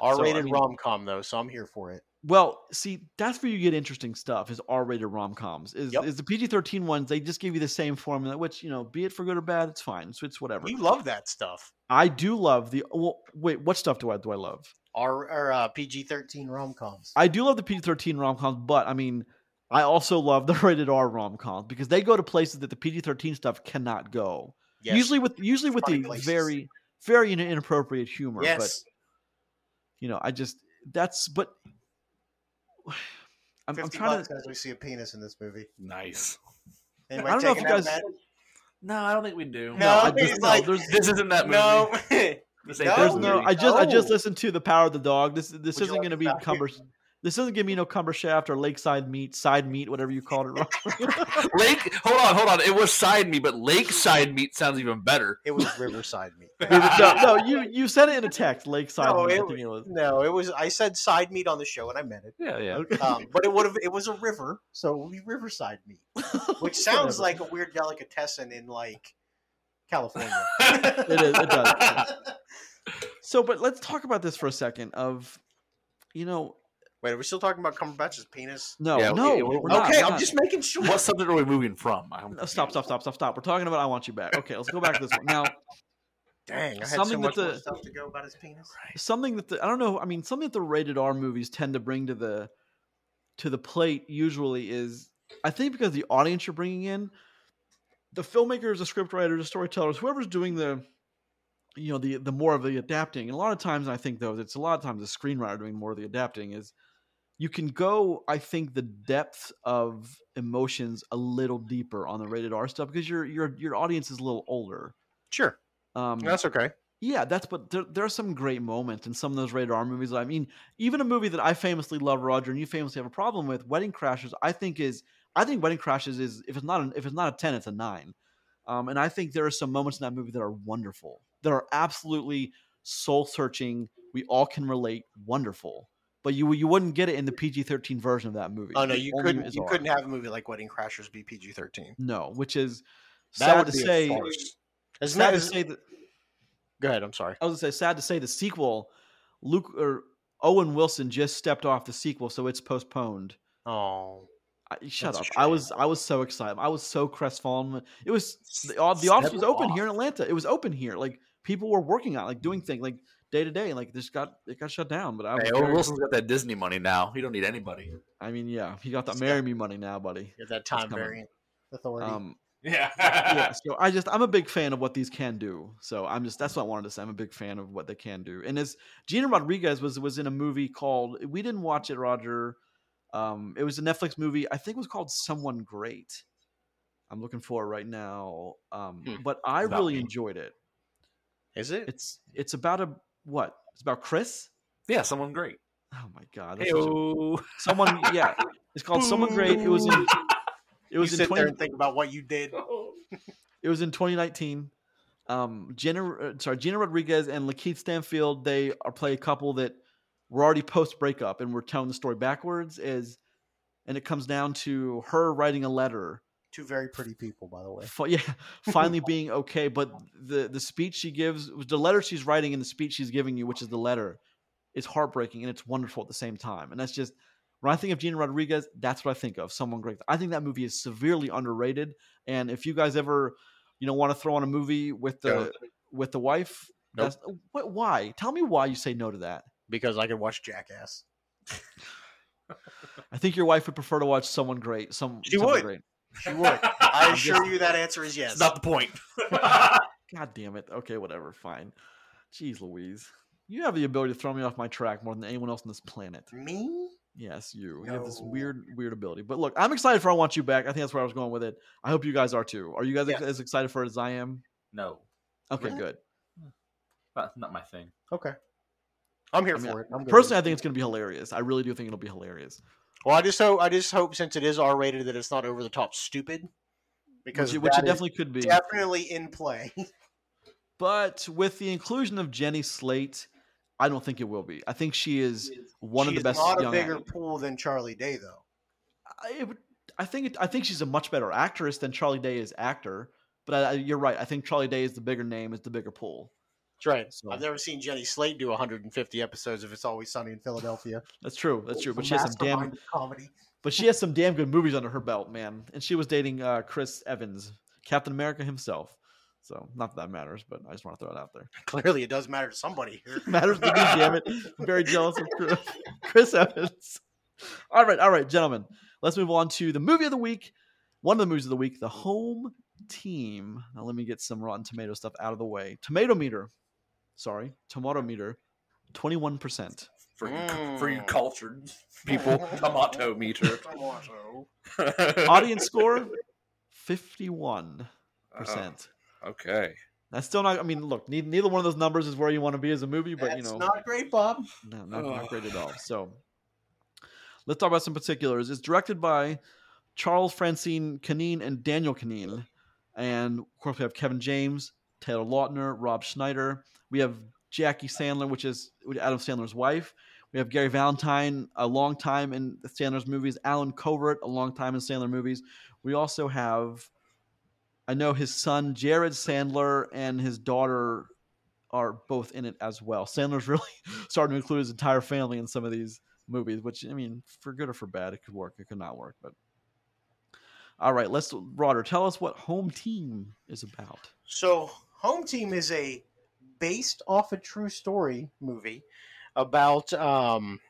R-rated mean- rom com though, so I'm here for it. Well, see, that's where you get interesting stuff is R-rated rom-coms. Is Yep. is the PG-13 ones, they just give you the same formula, which, you know, be it for good or bad, it's fine. So it's whatever. You love that stuff. I do love the well, wait, what stuff do I do I love? R or uh, PG-13 rom coms. I do love the PG-13 rom-coms, but I mean, I also love the rated R rom-coms because they go to places that the PG-13 stuff cannot go. Usually with usually with Funny the places. very very inappropriate humor, but yes, you know, I just that's but I'm, I'm fifty trying bucks to as we see a penis in this movie. Nice. Anybody I don't know if you guys- bet? No, I don't think we do. No, I he's just no, like- there's This isn't that movie. No, This No, that there's movie. no I just I just listened to the Power of the Dog. This this Would isn't like going to to be stop Cumber here? This doesn't give me no cumber shaft or Lakeside Meat, Side Meat, whatever you called it. Rob. Lake. Hold on, hold on. It was side meat, but lakeside meat sounds even better. It was Riverside meat. no, no, you you said it in a text, Lakeside No, Meat. It think it was. No, it was. I said side meat on the show, and I meant it. Yeah, yeah. Um, but it would have. It was a river, so it would be Riverside meat, which sounds like a weird delicatessen in like California. It is, it does. So, but let's talk about this for a second. Of, you know, Wait, are we still talking about Cumberbatch's penis? no, Yeah, no, okay, we're we're not, okay, we're I'm not. just making sure. What subject are we moving from? No, stop, stop, stop, stop, stop. We're talking about I Want You Back. Okay, let's go back to this one now. Dang, I had Something so that much more the- stuff to go about his penis. something that the, I don't know. I mean, something that the rated R movies tend to bring to the to the plate usually is, I think, because the audience you're bringing in, the filmmakers, the scriptwriters, the storytellers, whoever's doing the you know the the more of the adapting. And a lot of times, I think though, it's a lot of times the screenwriter doing more of the adapting is you can go. I think the depth of emotions a little deeper on the rated R stuff because your your your audience is a little older. Sure, Um, that's okay. yeah, that's but there, there are some great moments in some of those rated R movies. I mean, even a movie that I famously love, Roger, and you famously have a problem with, Wedding Crashers. I think is I think Wedding Crashers is if it's not an, if it's not a ten, it's a nine. Um, and I think there are some moments in that movie that are wonderful, that are absolutely soul searching. We all can relate, wonderful. But you you wouldn't get it in the PG thirteen version of that movie. Oh no, you only couldn't. You couldn't have a movie like Wedding Crashers be PG thirteen. No, which is That sad would to say. Isn't Sad that? to say that Go ahead. I'm sorry. I was gonna say sad to say the sequel, Luke or Owen Wilson just stepped off the sequel, so it's postponed. Oh, I, shut up! I was I was so excited. I was so crestfallen. It was the, the office was open off. here in Atlanta. It was open here. Like people were working on like doing things like day to day. Like this got it got shut down. But I was Hey, Owen Wilson's got that Disney money now. He don't need anybody. I mean, yeah, he got that He's marry got- me money now, buddy. you that time coming. variant authority. Um, Yeah. yeah, so I just I'm a big fan of what these can do. So I'm just that's what I wanted to say. I'm a big fan of what they can do. And as Gina Rodriguez was was in a movie called we didn't watch it, Roger. Um, it was a Netflix movie. I think it was called Someone Great. I'm looking for it right now. Um, Hmm. but I About really me. enjoyed it. Is it? It's it's about a what? It's about Chris. yeah, someone great. Oh my god, that's a- someone. Yeah, it's called Someone Great. It was in it was you in sit 20, there and think about what you did. It was in 2019. Um, Jenna, uh, sorry, Gina Rodriguez and Lakeith Stanfield. They are play a couple that were already post breakup, and we're telling the story backwards. Is and it comes down to her writing a letter. Two very pretty people, by the way. fi- yeah, finally being okay. But the the speech she gives, the letter she's writing, and the speech she's giving you, which is the letter, is heartbreaking and it's wonderful at the same time. And that's just when I think of Gina Rodriguez, that's what I think of. Someone great. I think that movie is severely underrated. And if you guys ever, you know, want to throw on a movie with the Don't. with the wife, Nope. that's what, why? Tell me why you say no to that. Because I could watch Jackass. I think your wife would prefer to watch someone great. Some She someone would. Great. She would. I assure you that answer is yes. It's not the point. God damn it. Okay, whatever. Fine. Jeez, Louise. You have the ability to throw me off my track more than anyone else on this planet. Me? Yes, you. You have this weird, weird ability. But look, I'm excited for I Want You Back. I think that's where I was going with it. I hope you guys are too. Are you guys Yeah. as excited for it as I am? no, Okay, Really? good. not, not my thing. Okay. I'm here I mean, for it. I'm Personally, I think it's going to be hilarious. I really do think it'll be hilarious. Well, I just hope I just hope since it is R rated that it's not over the top stupid. Because which, it- which it definitely could be. definitely in play. But with the inclusion of Jenny Slate, I don't think it will be. I think she is one of She's the best Not a bigger act- pool than Charlie Day, though. I, would, I think it, I think she's a much better actress than Charlie Day is actor. But I, you're right. I think Charlie Day is the bigger name, is the bigger pool. That's right. So- I've never seen Jenny Slate do 150 episodes of It's Always Sunny in Philadelphia. That's true. That's true. But she has some damn. comedy. But she has some damn good movies under her belt, man. And she was dating uh, Chris Evans, Captain America himself. So not that that matters, but I just want to throw it out there. Clearly, it does matter to somebody here. matters to me, damn it. I'm very jealous of Chris, Chris Evans. All right, all right, gentlemen. Let's move on to the movie of the week. One of the movies of the week, The Home Team. Now let me get some Rotten Tomato stuff out of the way. Tomato meter, sorry, tomato meter, twenty-one percent. For you, for you Mm. cultured people, tomato meter. Tomato. Audience score, fifty-one percent. Oh, okay. That's still not. I mean, look, neither, neither one of those numbers is where you want to be as a movie, but That's you know, not great, Bob. no, not, not great at all. So, let's talk about some particulars. It's directed by Charles Francine Kinnane and Daniel Kinnane, and of course we have Kevin James, Taylor Lautner, Rob Schneider. We have Jackie Sandler, which is Adam Sandler's wife. We have Gary Valentine, a long time in Sandler's movies. Allen Covert, a long time in Sandler movies. We also have, I know his son Jared Sandler and his daughter are both in it as well. Sandler's really starting to include his entire family in some of these movies, which I mean, for good or for bad, it could work. It could not work, but all right. Let's Roger, tell us what Home Team is about. So, Home Team is a based off a true story movie about um,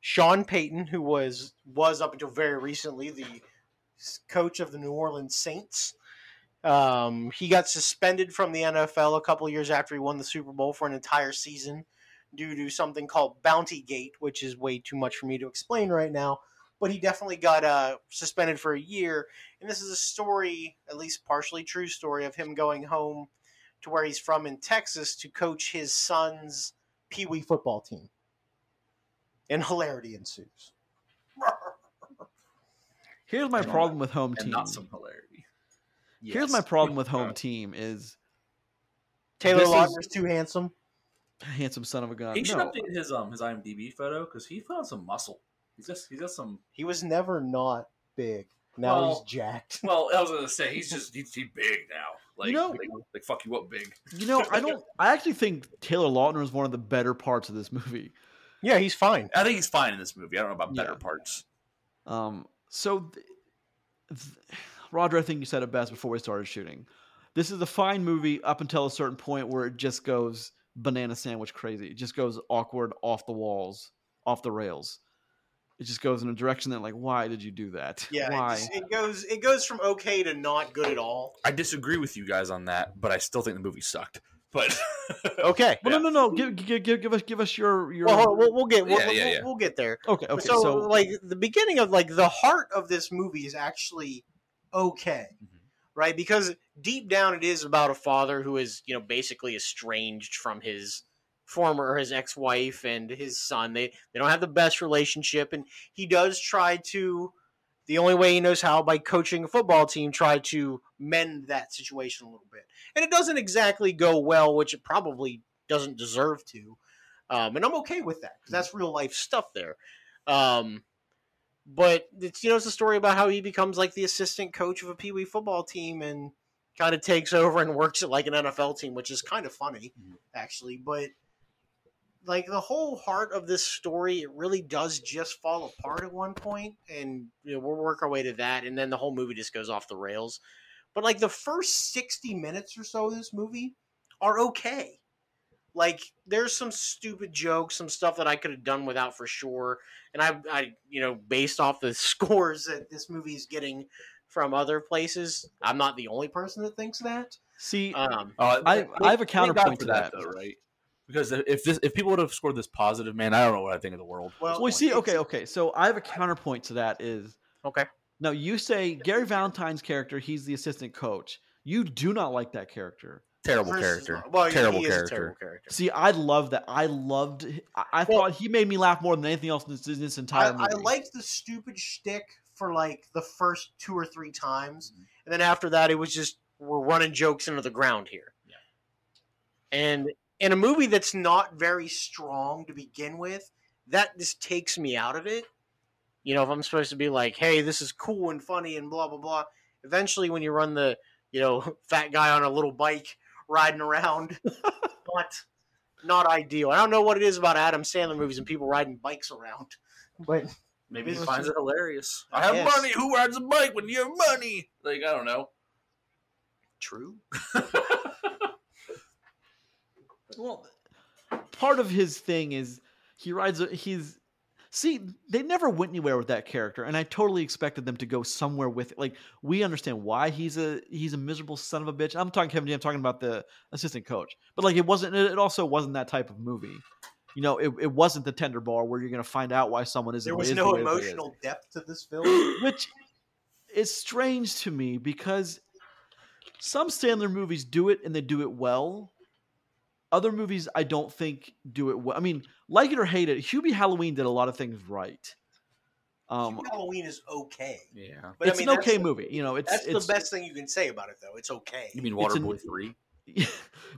Sean Payton, who was was up until very recently the coach of the New Orleans Saints, Um, he got suspended from the NFL a couple years after he won the Super Bowl for an entire season due to something called Bounty Gate, which is way too much for me to explain right now. But he definitely got uh, suspended for a year. And this is a story, at least partially true story, of him going home to where he's from in Texas to coach his son's Pee Wee football team. And hilarity ensues. Here's my And- problem with home and team. not some hilarity. Here's my problem with home Uh, team is Taylor This is- Lautner's too handsome. handsome son of a gun. He should No. update his um his IMDb photo because he found some muscle. He's just he's got some. He was never not big. Now Well- he's jacked. Well, I was gonna say he's just he's, he's big now. Like You know- like, like fuck you up big. You know, I don't. I actually think Taylor Lautner is one of the better parts of this movie. Yeah, he's fine. I think he's fine in this movie. I don't know about better Yeah. parts. Um, so, th- th- Roger, I think you said it best before we started shooting. This is a fine movie up until a certain point where it just goes banana sandwich crazy. It just goes awkward, off the walls, off the rails. It just goes in a direction that, like, why did you do that? Yeah, why? It, just- it goes it goes from okay to not good at all. I disagree with you guys on that, but I still think the movie sucked. But Okay. well, no, no, no. Give, give, give, give us, give us your, your. Well, hold on, we'll, we'll get we'll, Yeah, yeah, we'll, yeah. we'll get there. okay, okay. so, So, like the beginning of like the heart of this movie is actually okay, Mhm. right? Because deep down it is about a father who is you know basically estranged from his former or his ex-wife and his son. They they don't have the best relationship, and he does try to. The only way he knows how by coaching a football team, try to mend that situation a little bit, and it doesn't exactly go well, which it probably doesn't deserve to. Um, and I'm okay with that because that's real life stuff there. Um, but it's you know it's a story about how he becomes like the assistant coach of a pee wee football team and kind of takes over and works at like an NFL team, which is kind of funny Mhm. actually. But like the whole heart of this story, it really does just fall apart at one point, and you know, we'll work our way to that, and then the whole movie just goes off the rails. But like the first sixty minutes or so of this movie are okay. Like there's some stupid jokes, some stuff that I could have done without for sure, and I, I, you know, based off the scores that this movie is getting from other places, I'm not the only person that thinks that. see, Um, uh, I- thank- I have a counterpoint for to that. though, right? Because if this if people would have scored this positive, man, I don't know what I think of the world. well, well, see, okay, okay. So I have a counterpoint to that. Is okay. Now you say Gary Valentine's character, he's the assistant coach. You do not like that character. Terrible Chris character. not- well, terrible he is a character. terrible character. See, I love that. I loved. I, I Well- thought he made me laugh more than anything else in this, in this I, entire movie. I liked the stupid shtick for like the first two or three times, Mhm. and then after that, it was just we're running jokes into the ground here. Yeah. And in a movie that's not very strong to begin with, that just takes me out of it. You know, if I'm supposed to be like, "Hey, this is cool and funny and blah blah blah," eventually, when you run the, you know, fat guy on a little bike riding around, not not ideal. I don't know what it is about Adam Sandler movies and people riding bikes around, but Maybe he It's finds it hilarious. I I have guess. money. Who rides a bike when you have money? Like I don't know. true. well, part of his thing is he rides. A, he's see. They never went anywhere with that character, and I totally expected them to go somewhere with it. Like we understand why he's a he's a miserable son of a bitch. I'm talking Kevin. D, I'm talking about the assistant coach, but like it wasn't. It also wasn't that type of movie. You know, it, it wasn't the tender bar where you're going to find out why someone is. There was is no the way that they is. emotional depth to this film. which is strange to me because some Sandler movies do it and they do it well. Other movies I don't think do it well. I mean, like it or hate it, Hubie Halloween did a lot of things right. Um, Halloween is okay, Yeah. but it's I mean an okay the- movie. You know, it's That's it's the best thing you can say about it, though. It's okay. You mean Waterboy three?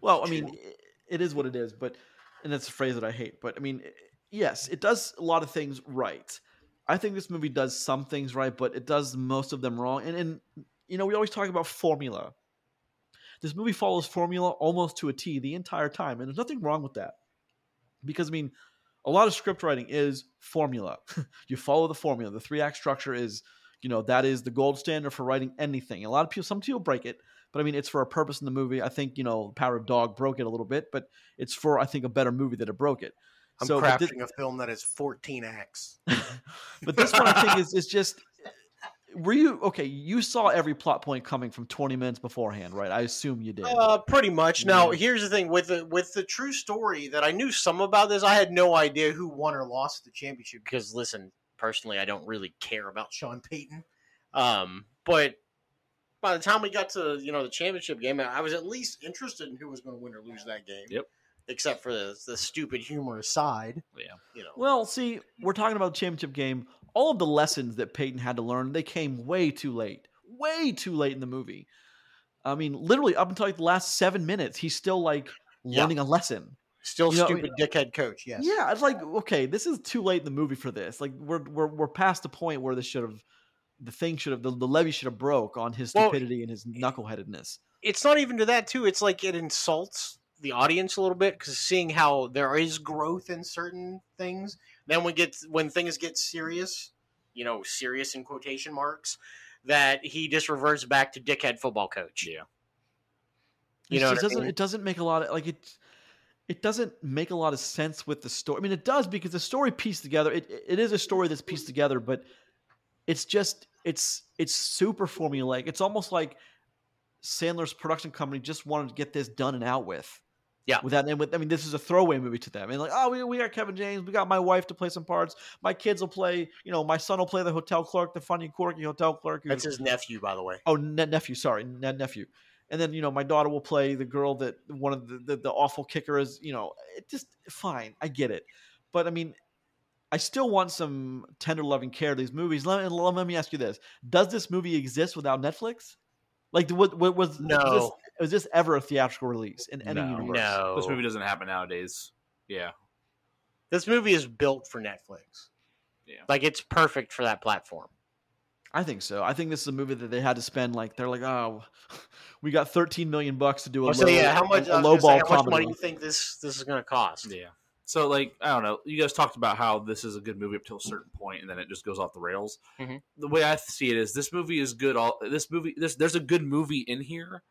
well, I mean, i- it is what it is, but and that's a phrase that I hate. But I mean, yes, it does a lot of things right. I think this movie does some things right, but it does most of them wrong. And and you know, we always talk about formula. This movie follows formula almost to a T the entire time, and there's nothing wrong with that. Because I mean, a lot of script writing is formula. you follow the formula. The three act structure is, you know, that is the gold standard for writing anything. A lot of people, some people break it, but I mean, it's for a purpose in the movie. I think you know, Power of Dog broke it a little bit, but it's for I think a better movie that it broke it. I'm so, crafting a film that is 14 acts. but this one I think is is just were you okay? You saw every plot point coming from 20 minutes beforehand, right? I assume you did. Uh, pretty much. Now, Yeah. here's the thing with the with the true story that I knew some about this. I had no idea who won or lost the championship because, listen, personally, I don't really care about Sean Payton. Um, but by the time we got to you know the championship game, I was at least interested in who was going to win or lose that game. Yep. Except for the, the stupid humor aside, Yeah. you know. Well, see, we're talking about the championship game. All of the lessons that Payton had to learn, they came way too late. Way too late in the movie. I mean, literally up until like the last seven minutes, he's still like Yeah. learning a lesson. Still You know, stupid dickhead coach. Yes. Yeah, it's like okay, this is too late in the movie for this. Like we're we're we're past the point where this should have, the thing should have, the, the levee should have broke on his Well, stupidity and his knuckleheadedness. it's not even to that too. It's like it insults the audience a little bit because seeing how there is growth in certain things, then when get when things get serious, you know, serious in quotation marks, that he just reverts back to dickhead football coach. Yeah. You It know just what I doesn't mean? it doesn't make a lot of like it it doesn't make a lot of sense with the story. I mean it does because the story pieced together it it is a story that's pieced together, but it's just it's it's super formulaic. It's almost like Sandler's production company just wanted to get this done and out with. Yeah. Without and with I mean this is a throwaway movie to them. And like, oh we, we got Kevin James, we got my wife to play some parts. My kids will play, you know, my son will play the hotel clerk, the funny quirky hotel clerk. That's his nephew, by the way. Oh, ne- nephew. Sorry, ne- nephew. And then you know my daughter will play the girl that one of the, the the awful kicker is. You know, it just fine. I get it, but I mean, I still want some tender loving care to these movies. Let, and let me ask you this: Does this movie exist without Netflix? Like, what, what was No. Was this ever a theatrical release in any No. universe? No, This movie doesn't happen nowadays. Yeah. This movie is built for Netflix. Yeah. Like it's perfect for that platform. I think so. I think this is a movie that they had to spend like they're like, oh, we got 13 million bucks to do a Oh, so low, yeah, how much? a, I was low gonna say, ball how much money do you think this this is going to cost? Yeah. So like I don't know, you guys talked about how this is a good movie up to a certain point, and then it just goes off the rails. Mhm. The way I see it is, this movie is good. All this movie, this there's a good movie in here,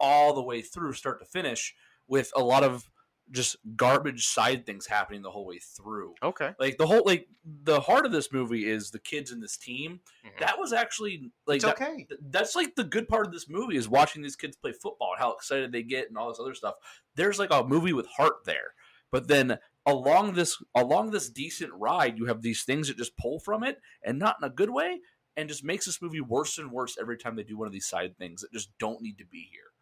all the way through, start to finish, with a lot of just garbage side things happening the whole way through. Okay. Like the whole like the heart of this movie is the kids in this team. Mhm. That was actually like It's that- okay. that's like the good part of this movie is watching these kids play football and how excited they get and all this other stuff. There's like a movie with heart there. But then along this along this decent ride, you have these things that just pull from it and not in a good way and just makes this movie worse and worse every time they do one of these side things that just don't need to be here.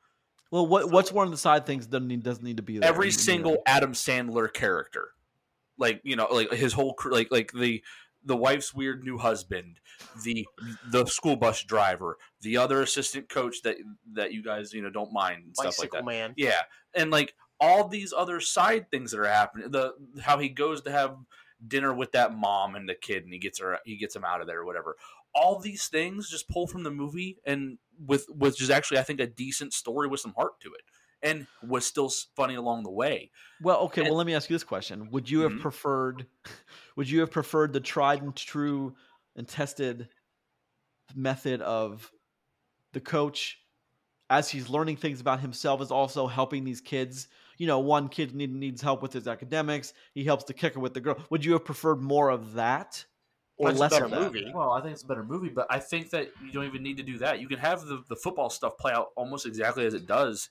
Well, what what's one of the side things doesn't need, doesn't need to be there? Every in single Adam Sandler character. Like, you know, like his whole cr- like like the the wife's weird new husband, the the school bus driver, the other assistant coach that that you guys you know don't mind and stuff like that. man. Yeah, and like all these other side things that are happening. The how he goes to have dinner with that mom and the kid, and he gets her he gets him out of there or whatever. All these things just pull from the movie, and with which is actually I think a decent story with some heart to it, and was still funny along the way. Well, okay. And- Well, let me ask you this question: Would you have Mhm. preferred? Would you have preferred the tried and true and tested method of the coach, as he's learning things about himself, is also helping these kids? You know, one kid need, needs help with his academics. He helps the kicker with the girl. Would you have preferred more of that, or That's a less better of that? movie. Well, I think it's a better movie, but I think that you don't even need to do that. You can have the, the football stuff play out almost exactly as it does,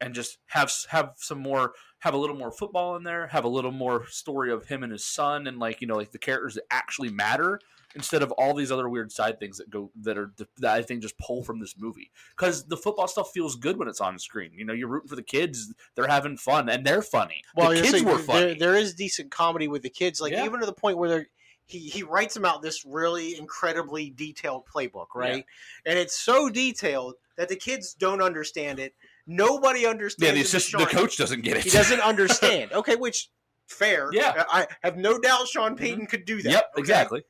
and just have have some more, have a little more football in there, have a little more story of him and his son, and like you know, like the characters that actually matter instead of all these other weird side things that go that are that I think just pull from this movie because the football stuff feels good when it's on screen. You know, you're rooting for the kids; they're having fun and they're funny. Well, the kids saying were there- funny. there is decent comedy with the kids, like Yeah. even to the point where they're. He, he writes them out this really incredibly detailed playbook, right? And it's so detailed that the kids don't understand it. Nobody understands. yeah, the it assistant, the coach doesn't get it. He doesn't understand. Okay, which fair. Yeah. I have no doubt Sean mm-hmm. Payton could do that. Yep, okay? exactly.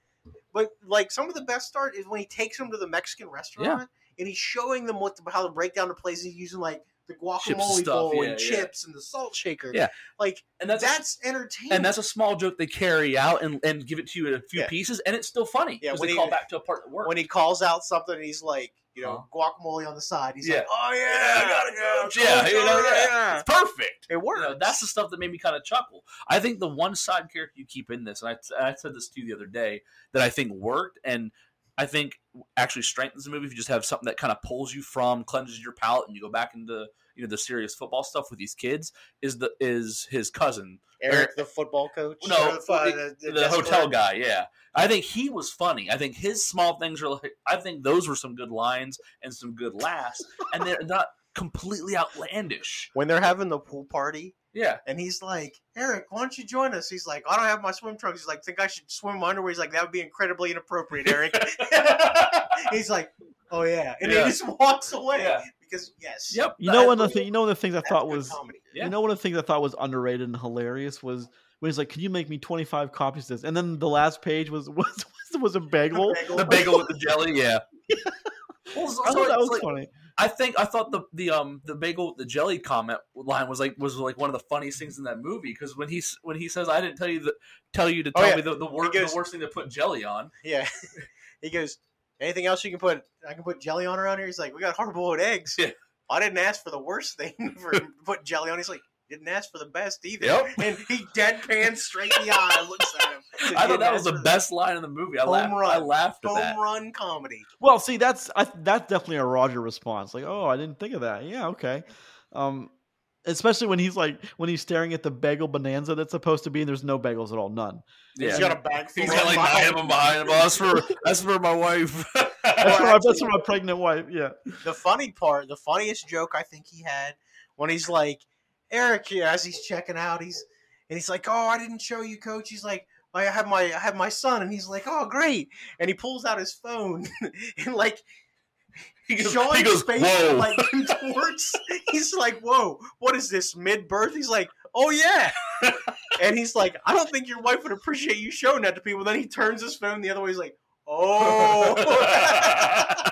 But like some of the best start is when he takes them to the Mexican restaurant and he's showing them what the, how to break down the places he's using like the guacamole bowl yeah, and yeah. chips and the salt shaker. Yeah. like And that's that's, entertaining. and that's a small joke they carry out and, and give it to you in a few Yeah. pieces, and it's still funny. Yeah, when they he- call back to a part that works. when he calls out something and he's like, you know, uh-huh. guacamole on the side. He's like, oh yeah, I got it, coach. Yeah, you know, oh, yeah. it's perfect. It works. You know, that's the stuff that made me kind of chuckle. I think the one side character you keep in this, and I, I said this to you the other day, that I think worked and I think actually strengthens the movie if you just have something that kind of pulls you from, cleanses your palate, and you go back into you know the serious football stuff with these kids. Is the is his cousin Eric, the football coach. No, the, the, the- the the hotel escort? guy. Yeah, I think he was funny. I think his small things are like. I think those were some good lines and some good laughs, and they're not completely outlandish. When they're having the pool party, Yeah, and he's like, "Eric, why don't you join us?" He's like, "I don't have my swim trunks." He's like, "Think I should swim in my underwear?" He's like, "That would be incredibly inappropriate, Eric." he's like, "Oh yeah," and Yeah. he just walks away Yeah. Because yes, Yep. You know, one of the That's- thing, you know, one of the things I thought was. Yeah. you know, one of the things I thought was underrated and hilarious was when he's like, "Can you make me twenty five copies of this?" And then the last page was was was, was a bagel. the bagel with the jelly. Yeah. Well, so- I thought that was like- funny. I think I thought the the um the bagel with the jelly comment line was like was like one of the funniest things in that movie because when he's when he says I didn't tell you the tell you to Oh, tell yeah. me the the, wor- goes- the worst thing to put jelly on. Yeah. he goes, anything else you can put? I can put jelly on around here. He's like, we got hard boiled eggs. Yeah. I didn't ask for the worst thing for putting jelly on. He's like, didn't ask for the best either. Yep. And he deadpans straight in the eye and looks at him. Says, I thought that was ask the for the best line in the movie. I Home laughed. run. I laughed at home that. run comedy. Well, see, that's I, that's definitely a Roger response. Like, oh, I didn't think of that. Yeah, okay. Um, especially when he's like when he's staring at the bagel bonanza that's supposed to be, and there's no bagels at all, none. Yeah. He's got a bag full He's of got like them. nine of them behind him. Oh, that's for that's for my wife. That's, for, my, that's for my pregnant wife. Yeah. the funny part, the funniest joke I think he had when he's like, Eric, yeah, as he's checking out, he's and he's like, Oh, I didn't show you, coach. He's like, I have my I have my son, and he's like, Oh, great. And he pulls out his phone and like he goes, Sean's he goes face whoa. like contorts. He's like, Whoa, what is this mid birth? He's like, Oh yeah. and he's like, I don't think your wife would appreciate you showing that to people. Then he turns his phone the other way. He's like, Oh.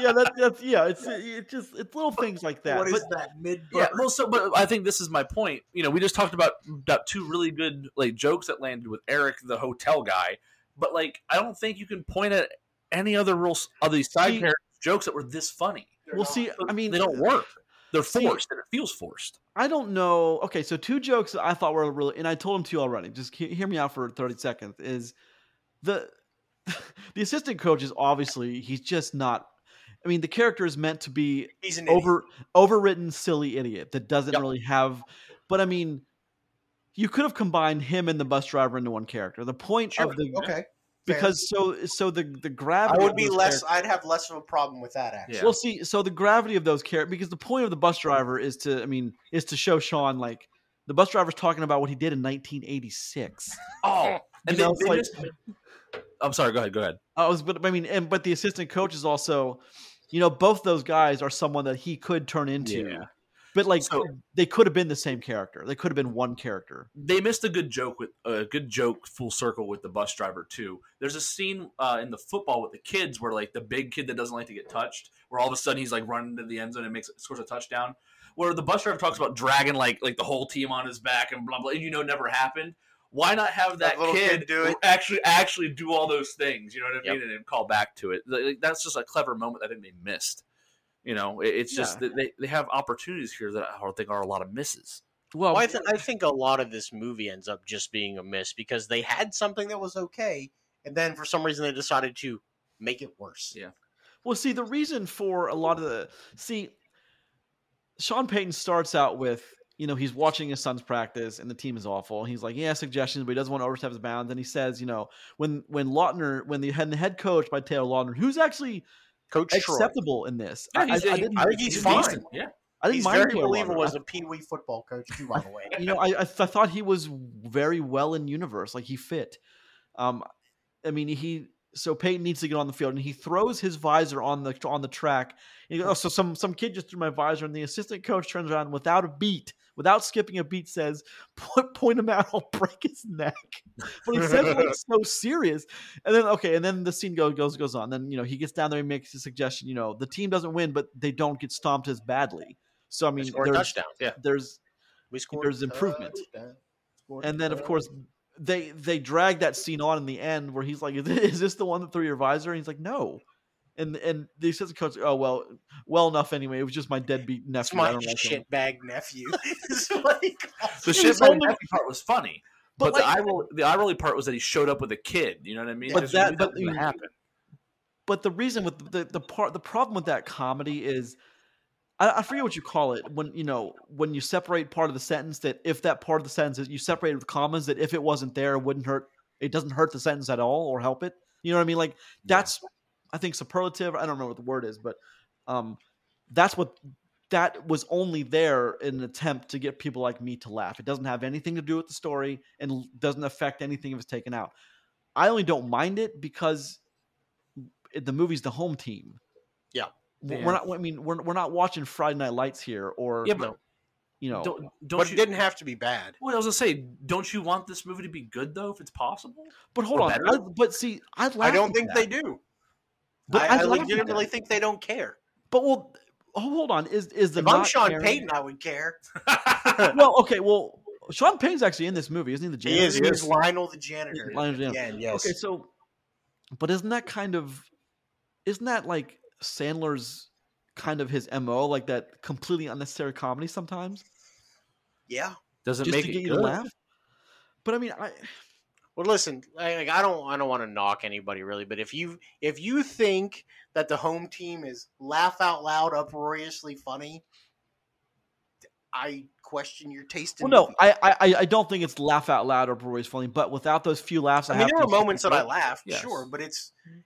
Yeah, that, that's yeah. It's it just it's little things like that. what is but that mid yeah, well, so but I think this is my point. You know, we just talked about about two really good like jokes that landed with Eric, the hotel guy. But like, I don't think you can point at any other real s- of these side See- character jokes that were this funny. we'll see. I mean, They don't work. They're See- forced, and it feels forced. I don't know. Okay, so two jokes that I thought were really, and I told them to you already. Just hear me out for thirty seconds. Is the the assistant coach is obviously he's just not. I mean, the character is meant to be He's an idiot. over overwritten silly idiot that doesn't Yep. really have. But I mean, you could have combined him and the bus driver into one character. The point Sure. of the okay. Fair. because so so the the gravity. I gravity would be less. characters- I'd have less of a problem with that. Actually, Yeah. Well, see, so the gravity of those characters, because the point of the bus driver is to, I mean, is to show Sean like the bus driver's talking about what he did in 1986. Oh, and You they, know, they like- just. I'm sorry. Go ahead. Go ahead. I was, but I mean, and but the assistant coach is also, you know, both those guys are someone that he could turn into. Yeah. But like, So- they could have been the same character. They could have been one character. they missed a good joke with a good joke full circle with the bus driver too. There's a scene uh, in the football with the kids where like the big kid that doesn't like to get touched, where all of a sudden he's like running to the end zone and makes scores a touchdown. Where the bus driver talks about dragging like like the whole team on his back and blah blah, and you know never happened. Why not have that, That kid, kid do it? actually actually do all those things? You know what I Yep. mean, and then call back to it. Like, that's just a clever moment that I think they missed. You know, it's just Yeah. they, they have opportunities here that I think are a lot of misses. Well, Well, I, th- I think a lot of this movie ends up just being a miss because they had something that was okay, and then for some reason they decided to make it worse. Yeah. Well, see, the reason for a lot of the see, Sean Payton starts out with you know he's watching his son's practice and the team is awful. He's like, yeah, suggestions, but he doesn't want to overstep his bounds. And he says, you know, when when Lautner, when the head the head coach by Taylor Lautner, who's actually Coach Troy. acceptable in this. Yeah, I, I, I didn't, I think he's fine. decent. Yeah. I didn't He's mind very believable as a Pee Wee football coach too, by the way. you know, I I, th- I thought he was very well in universe. Like he fit. Um, I mean, he so Payton needs to get on the field, and he throws his visor on the on the track. And he goes, oh, so some some kid just threw my visor, and the assistant coach turns around without a beat, without skipping a beat, says, "Point, him out, I'll break his neck." But he says it like so serious, and then okay, and then the scene goes goes goes on. Then you know he gets down there and makes a suggestion. You know, the team doesn't win, but they don't get stomped as badly. So I mean, there's touchdowns. Yeah, there's we scored. there's improvement. and then of course they they drag that scene on in the end where he's like is this, is this the one that threw your visor and he's like no and and the assistant coach oh well well enough anyway it was just my deadbeat it's nephew I my don't like him." shitbag nephew. Is what he calls The him. shit was part was funny, But but, like- the eye roll, the eye rolly part was that he showed up with a kid. You know what I mean? But that- but was gonna happen. but the reason with the the part the problem with that comedy is I, I forget what you call it when you know when you separate part of the sentence that if that part of the sentence is you separate it with commas that if it wasn't there it wouldn't hurt it doesn't hurt the sentence at all or help it you know what I mean like that's I think superlative I don't remember what the word is but um that's what that was only there in an attempt to get people like me to laugh it doesn't have anything to do with the story and doesn't affect anything if it's taken out I only don't mind it because the movie's the home team. Yeah. We're Yeah. we're not. I mean, we're we're not watching Friday Night Lights here, or Yeah, but you know, don't don't but you? it didn't have to be bad. well, I was gonna say, don't you want this movie to be good though, if it's possible? but hold or on. I, but see, I I don't think that. they do. But I, I'd I laugh at legitimately think they don't care. But well, oh, hold on. Is is the If I'm Sean caring- Payton, I would care. Well, okay. Well, Sean Payton's actually in this movie, isn't he? The He janitor? is. He is Lionel the janitor. Lionel the janitor. end, yes. Okay, so, but isn't that kind of, isn't that like Sandler's kind of his mo, like that completely unnecessary comedy sometimes, yeah. Doesn't just make to it get you good. to laugh? But I mean, I Well, listen, like I don't, I don't want to knock anybody really, but if you, if you think that the home team is laugh out loud, uproariously funny, I question your taste in. well, no, movies. I, I I don't think it's laugh out loud or always funny. But without those few laughs, I, I mean, have there to were moments that I laugh. laughed, Yes. sure, but it's. Mm-hmm.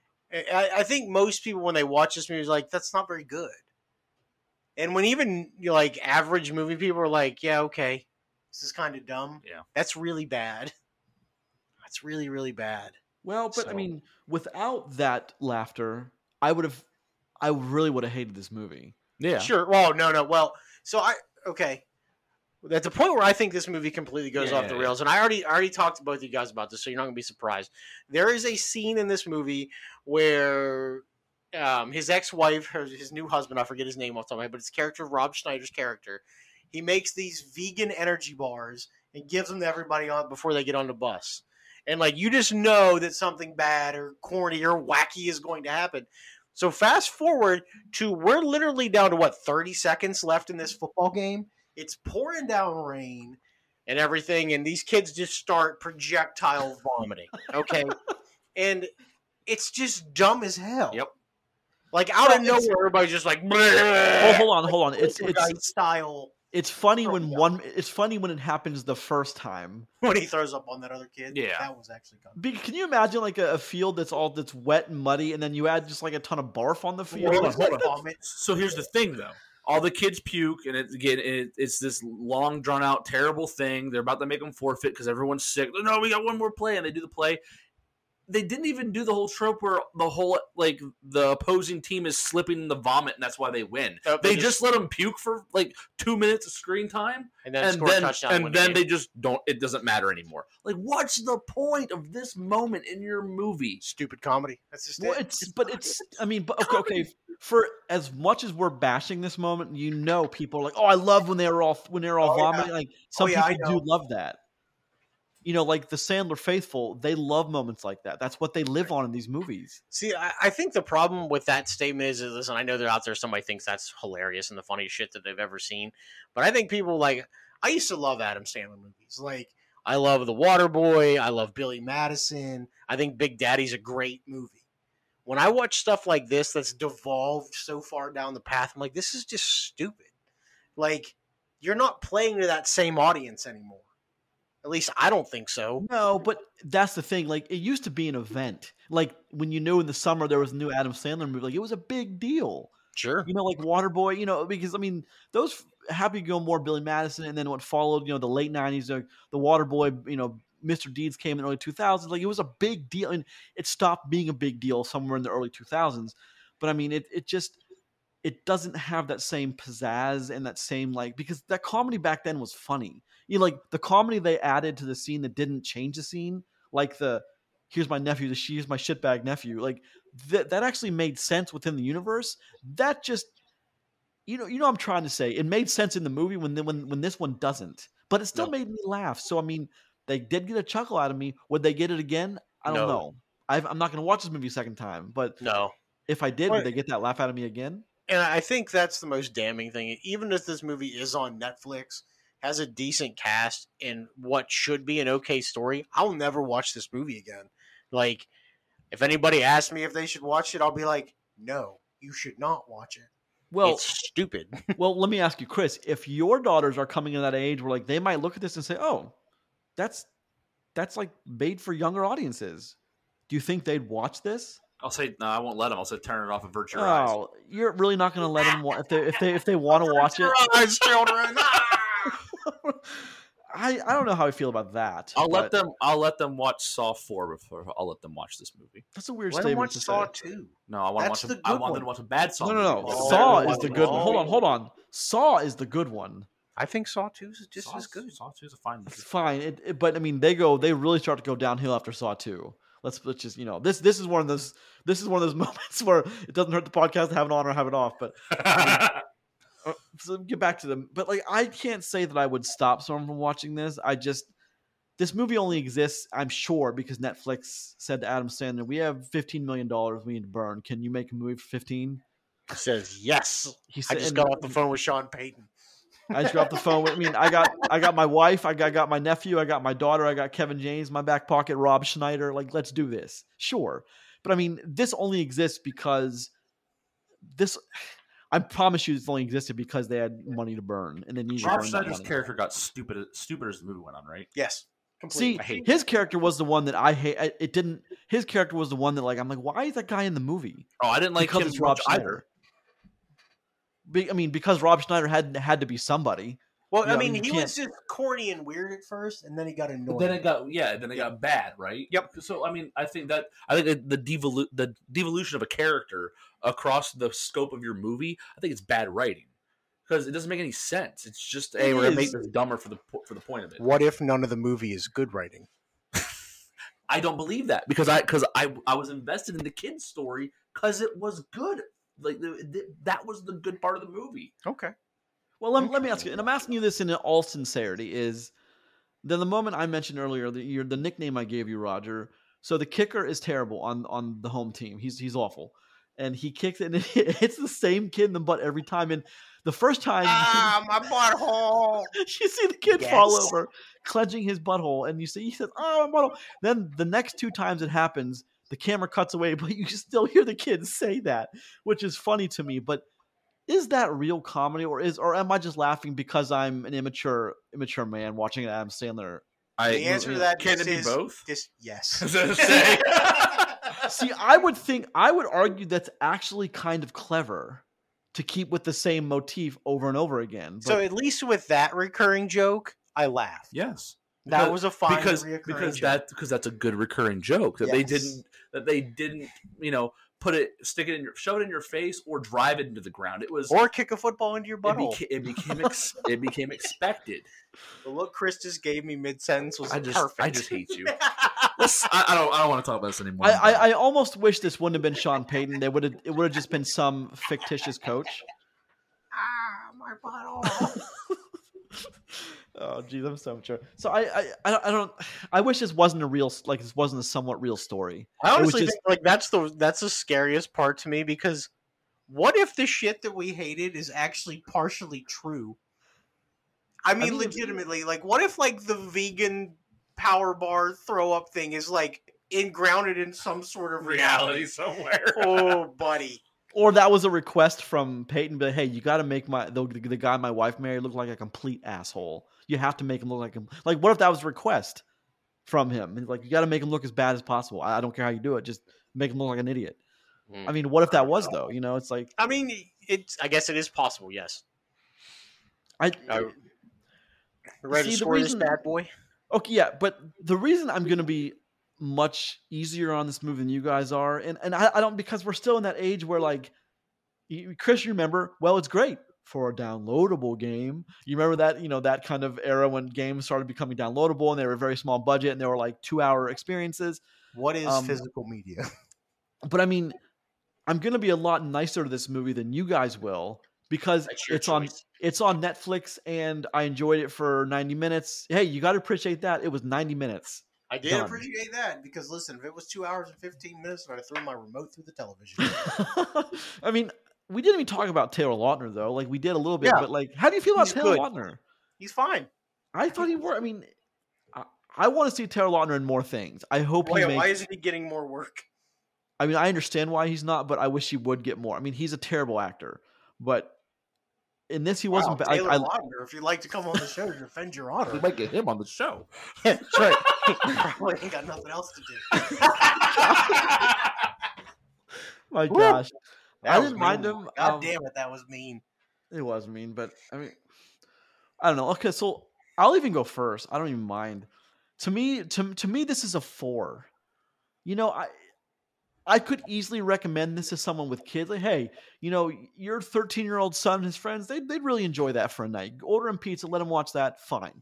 I, I think most people when they watch this movie is like, that's not very good. And when even you know, like average movie people are like, yeah, okay, this is kind of dumb. Yeah. that's really bad. That's really really bad. Well, but I mean, without that laughter, I would have, I really would have hated this movie. Yeah, Sure. Well, no, no. Well, so I okay. At the point where I think this movie completely goes Yeah, off the yeah. rails, and I already I already talked to both of you guys about this, so you're not gonna be surprised. There is a scene in this movie where um, his ex-wife, her, his new husband, I forget his name off the top of my head, but it's character Rob Schneider's character. He makes these vegan energy bars and gives them to everybody on before they get on the bus. And like you just know that something bad or corny or wacky is going to happen. So fast forward to we're literally down to what 30 seconds left in this football game. It's pouring down rain and everything, and these kids just start projectile vomiting. Okay, and it's just dumb as hell. Yep. Like out Well, of nowhere, everybody's just like, Oh, hold on, hold on. It's it's style it's funny Oh, when yeah. one. It's funny when it happens the first time. when he throws up on that other kid. Yeah. that was actually kind Be, can you imagine like a, a field that's all that's wet and muddy, and then you add just like a ton of barf on the field? Hold on, hold on. So here's the thing, though. All the kids puke, and it's again, it, it's this long, drawn out, terrible thing. They're about to make them forfeit because everyone's sick. No, we got one more play, and they do the play. They didn't even do the whole trope where the whole like the opposing team is slipping in the vomit, and that's why they win. They they just- just let them puke for like two minutes of screen time, and then and then and then they just don't. It doesn't matter anymore. Like, what's the point of this moment in your movie? stupid comedy. That's just Well, it. it's but it's. I mean, but okay, okay. For as much as we're bashing this moment, you know, people are like, "Oh, I love when they were all when they're all Oh, yeah. vomiting." Like some Oh, yeah, I people do love that. You know, like the Sandler faithful, they love moments like that. That's what they live on in these movies. See, I, I think the problem with that statement is, is, listen, I know they're out there. Somebody thinks that's hilarious and the funniest shit that they've ever seen, but I think people like. I used to love Adam Sandler movies. Like, I love The Waterboy. I love Billy Madison. I think Big Daddy's a great movie. When I watch stuff like this that's devolved so far down the path, I'm like, this is just stupid. Like, you're not playing to that same audience anymore. At least I don't think so. No, but that's the thing. Like it used to be an event. Like when you knew in the summer there was a new Adam Sandler movie, like it was a big deal. Sure. You know, like Waterboy. You know, because I mean, those Happy Gilmore, Billy Madison, and then what followed. You know, the late '90s, the, the Waterboy. You know, Mr. Deeds came in the early 2000s. Like it was a big deal, and it stopped being a big deal somewhere in the early 2000s. But I mean, it it just it doesn't have that same pizzazz and that same like because that comedy back then was funny. You know, like the comedy they added to the scene that didn't change the scene, like the here's my nephew, the she's my shitbag nephew, like that that actually made sense within the universe. That just you know, you know I'm trying to say. It made sense in the movie when when when this one doesn't. But it still No. made me laugh. So I mean, they did get a chuckle out of me. Would they get it again? I don't No. know. I've, I'm not going to watch this movie a second time. But No. if I did, Right. would they get that laugh out of me again? And I think that's the most damning thing. Even if this movie is on Netflix, has a decent cast, and what should be an okay story, I'll never watch this movie again. Like, If anybody asks me if they should watch it, I'll be like, no, you should not watch it. Well, it's stupid. well, let me ask you, Chris. If your daughters are coming in that age where like they might look at this and say, "Oh, that's that's like made for younger audiences," do you think they'd watch this? I'll say no. I won't let them. I'll say turn it off and avert your eyes. Oh, you're really not going to let them wa- if they if they if they want to watch it. Eyes, children. I I don't know how I feel about that. I'll let them. I'll let them watch Saw four before I'll let them watch this movie. That's a weird Let them statement watch to Saw say. 2. No, I want to That's watch. the A, I want them to watch a bad Saw. No, no, no. Oh, Saw is the good one. Hold on, hold on. Saw is the good one. I think Saw 2 is just Saw, as good. Saw two is a fine movie. It's fine. It, it- but I mean, they go. They really start to go downhill after Saw two. Let's let's just you know this this is one of those this is one of those moments where it doesn't hurt the podcast to have it on or have it off. But Uh, so get back to them. But like, I can't say that I would stop someone from watching this. I just this movie only exists, I'm sure, because Netflix said to Adam Sandler, "We have 15 million dollars we need to burn. Can you make a movie for 15?" He Says yes. He I just got off the phone with Sean Payton. I just got off the phone. With, I mean, I got I got my wife, I got, I got my nephew, I got my daughter, I got Kevin James, my back pocket, Rob Schneider. Like, let's do this, sure. But I mean, this only exists because this. I promise you, this only existed because they had money to burn and they needed to Rob Schneider's character got stupid, stupid as the movie went on, right? Yes. See, Completely. I hate his character was the one that I hate. I- It didn't. His character was the one that like I'm like, why is that guy in the movie? Oh, I didn't like because him it's Rob much either. Schneider. Be, I mean, because Rob Schneider had had to be somebody. Well, you I know, mean, he can't- was just corny and weird at first, and then he got annoying. But then it got yeah, then it Yep. got bad, right? Yep. So I mean, I think that I think the devolu- the devolution of a character across the scope of your movie, I think it's bad writing because it doesn't make any sense. It's just hey, It we're gonna make this dumber for the for the point of it. what if none of the movie is good writing? I don't believe that because I because I I was invested in the kid's story because it was good. Like the, the, that was the good part of the movie. Okay. Well, let, let me ask you, and I'm asking you this in all sincerity: is then the moment I mentioned earlier that you're the nickname I gave you, Roger. So the kicker is terrible on on the home team. He's he's awful, and he kicks it and it hits the same kid in the butt every time. And the first time Ah, my butthole. you see the kid fall over, clenching his butthole, and you see he says, "Oh, my butthole." Then the next two times it happens, the camera cuts away, but you still hear the kid say that, which is funny to me. But is that real comedy, or is, or am I just laughing because I'm an immature, immature man watching an Adam Sandler? I, The answer to uh, that can is- it be is- both? This, yes. I was gonna say. See, I would think, I would argue that's actually kind of clever to keep with the same motif over and over again. so at least with that recurring joke, I laughed. yes. That Because- was a fine because reoccurring because joke. that because that's a good recurring joke that they didn't that they didn't you know put it stick it in your shove it in your face or drive it into the ground. It was or kick a football into your it, beca- it became ex- it became expected. the look Chris just gave me mid sentence was I just perfect. I just hate you. I, I don't I don't want to talk about this anymore. I, I, I almost wish this wouldn't have been Sean Payton. They would have, it would have just been some fictitious coach. ah, my butthole. Oh, geez, I'm so mature. So I, I, I don't, I wish this wasn't a real, like this wasn't a somewhat real story. I honestly just- think like that's the that's the scariest part to me because what if the shit that we hated is actually partially true? I mean, mean, legitimately, like what if like the vegan power bar throw up thing is like ingrounded in some sort of reality? somewhere. oh, buddy. Or that was a request from Payton, but hey, you got to make my the, the guy my wife married look like a complete asshole. You have to make him look like him. Like, what if that was a request from him? And like, you got to make him look as bad as possible. I, I don't care how you do it, just make him look like an idiot. Hmm. I mean, what if that was though? You know, it's like I mean, It's. I guess it is possible. Yes. I. I- ready See, to the score this reason- bad boy? Okay, yeah, but the reason I'm gonna be much easier on this movie than you guys are, and and I, I don't because we're still in that age where like, you, Chris, you remember? Well, it's great for a downloadable game. You remember that you know that kind of era when games started becoming downloadable and they were a very small budget and they were like two hour experiences. What is Um, physical media? But I mean, I'm gonna be a lot nicer to this movie than you guys will because That's your it's on it's on Netflix and I enjoyed it for 90 minutes. Hey, you got to appreciate that. It was 90 minutes. I did done. appreciate that because listen, if it was two hours and fifteen minutes and I threw my remote through the television, I mean, we didn't even talk about Taylor Lautner though. Like we did a little bit, Yeah. but like, how do you feel about He's Taylor good. Lautner? he's fine. I thought he were. I mean, I, I want to see Taylor Lautner in more things. I hope Why, he makes. why isn't he getting more work? I mean, I understand why he's not, but I wish he would get more. I mean, he's a terrible actor, but in this he wasn't. Wow, ba- I- Taylor I- Lautner, if you'd like to come on the show to defend your honor, We might get him on the show. that's right. probably ain't got nothing else to do. My gosh, That I didn't mind him. God um, damn it, that was mean. It was mean, but I mean, I don't know. Okay, so I'll even go first. I don't even mind. To me, to to me, this is a four. You know, I I could easily recommend this to someone with kids. Like, hey, you know, your 13 year old son and his friends, they'd, they'd really enjoy that for a night. Order him pizza, let him watch that. Fine.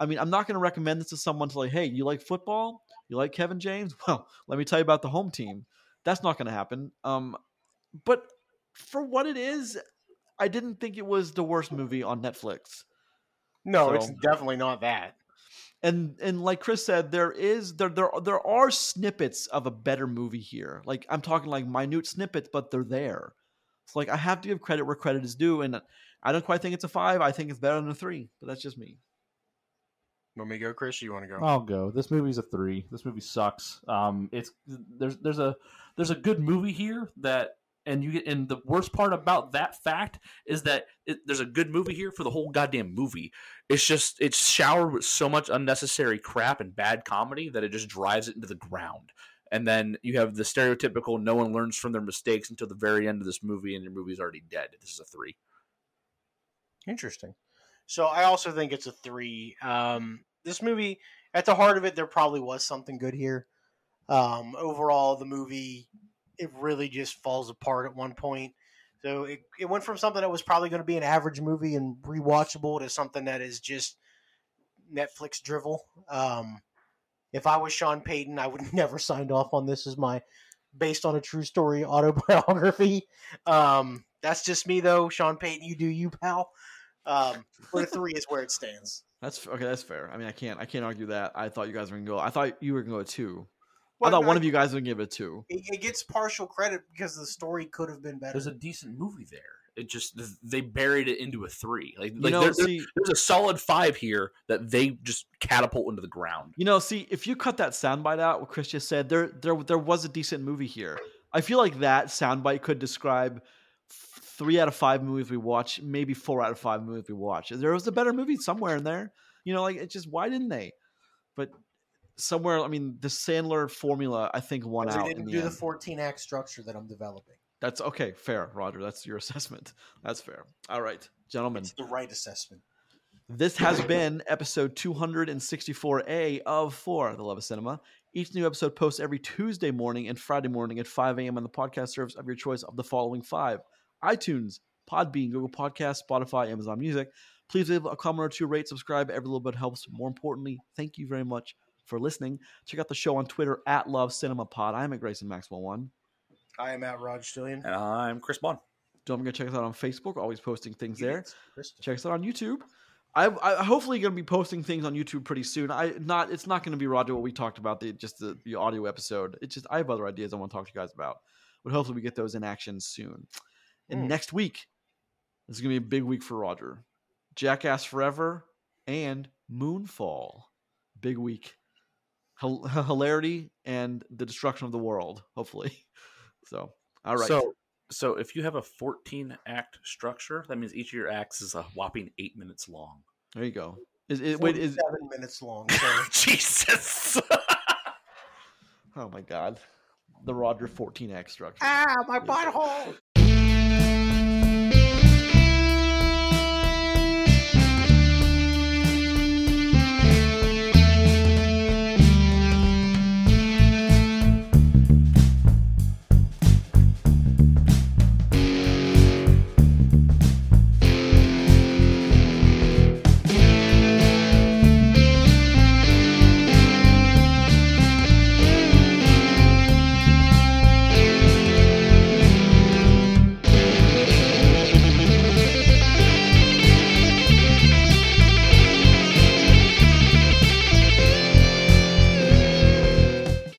I mean, I'm not going to recommend this to someone to like, hey, you like football? You like Kevin James? Well, let me tell you about the home team. That's not going to happen. Um, but for what it is, I didn't think it was the worst movie on Netflix. No, it's definitely not that. And and like Chris said, there is there there there are snippets of a better movie here. Like I'm talking like minute snippets, but they're there. It's like I have to give credit where credit is due, and I don't quite think it's a five. I think it's better than a three, but that's just me. Want me to go, Chris? You want to go? I'll go. This movie's a three. This movie sucks. Um, it's there's there's a there's a good movie here that and you and the worst part about that fact is that it, there's a good movie here for the whole goddamn movie. It's just it's showered with so much unnecessary crap and bad comedy that it just drives it into the ground. And then you have the stereotypical no one learns from their mistakes until the very end of this movie and your movie's already dead. This is a three. Interesting. So I also think it's a three. Um, this movie, at the heart of it, there probably was something good here. Um, overall, the movie it really just falls apart at one point. So it, it went from something that was probably going to be an average movie and rewatchable to something that is just Netflix drivel. Um, if I was Sean Payton, I would never signed off on this as my based on a true story autobiography. Um, that's just me though. Sean Payton, you do you, pal. Um, three is where it stands. That's okay. That's fair. I mean, I can't I can't argue that. I thought you guys were gonna go. I thought you were gonna go a two. I thought one no, of you guys would give it two. It, it gets partial credit because the story could have been better. There's a decent movie there. It just they buried it into a three. Like, You like know, there- there- see, there's a solid five here that they just catapult into the ground. You know, see, if you cut that soundbite out, what Chris just said, there, there, there was a decent movie here. I feel like that soundbite could describe three out of five movies we watch, maybe four out of five movies we watch. There was a better movie somewhere in there. You know, like it just why didn't they? Somewhere, I mean, the Sandler formula, I think, won out. they didn't the do the end. 14 act structure that I'm developing. That's okay, fair, Roger. That's your assessment. That's fair. All right, gentlemen. It's the right assessment. This has been episode 264A of For the Love of Cinema. Each new episode posts every Tuesday morning and Friday morning at 5 a.m. on the podcast service of your choice of the following five iTunes, Podbean, Google Podcasts, Spotify, Amazon Music. Please leave a comment or two, rate, subscribe. Every little bit helps. More importantly, thank you very much for listening. Check out the show on Twitter at Love Cinema Pod. I'm at Grayson Maxwell One. I am at Rod Stillion. And I'm Chris Boughan. Don't forget to check us out on Facebook. Always posting things You there. did, check us out on YouTube. I, I hopefully going to be posting things on YouTube pretty soon. I not it's not going to be Roger what we talked about the just the, the audio episode. It's just I have other ideas I want to talk to you guys about. But hopefully we get those in action soon. And Hmm. next week this is going to be a big week for Roger. Jackass Forever and Moonfall. Big week. Hil- hilarity and the destruction of the world. Hopefully. So all right. So, so if you have a 14 act structure, that means each of your acts is a whopping eight minutes long. there you go. Is it wait is 47 minutes long. Jesus. oh my god. The Roger 14 act structure. ah, my butthole.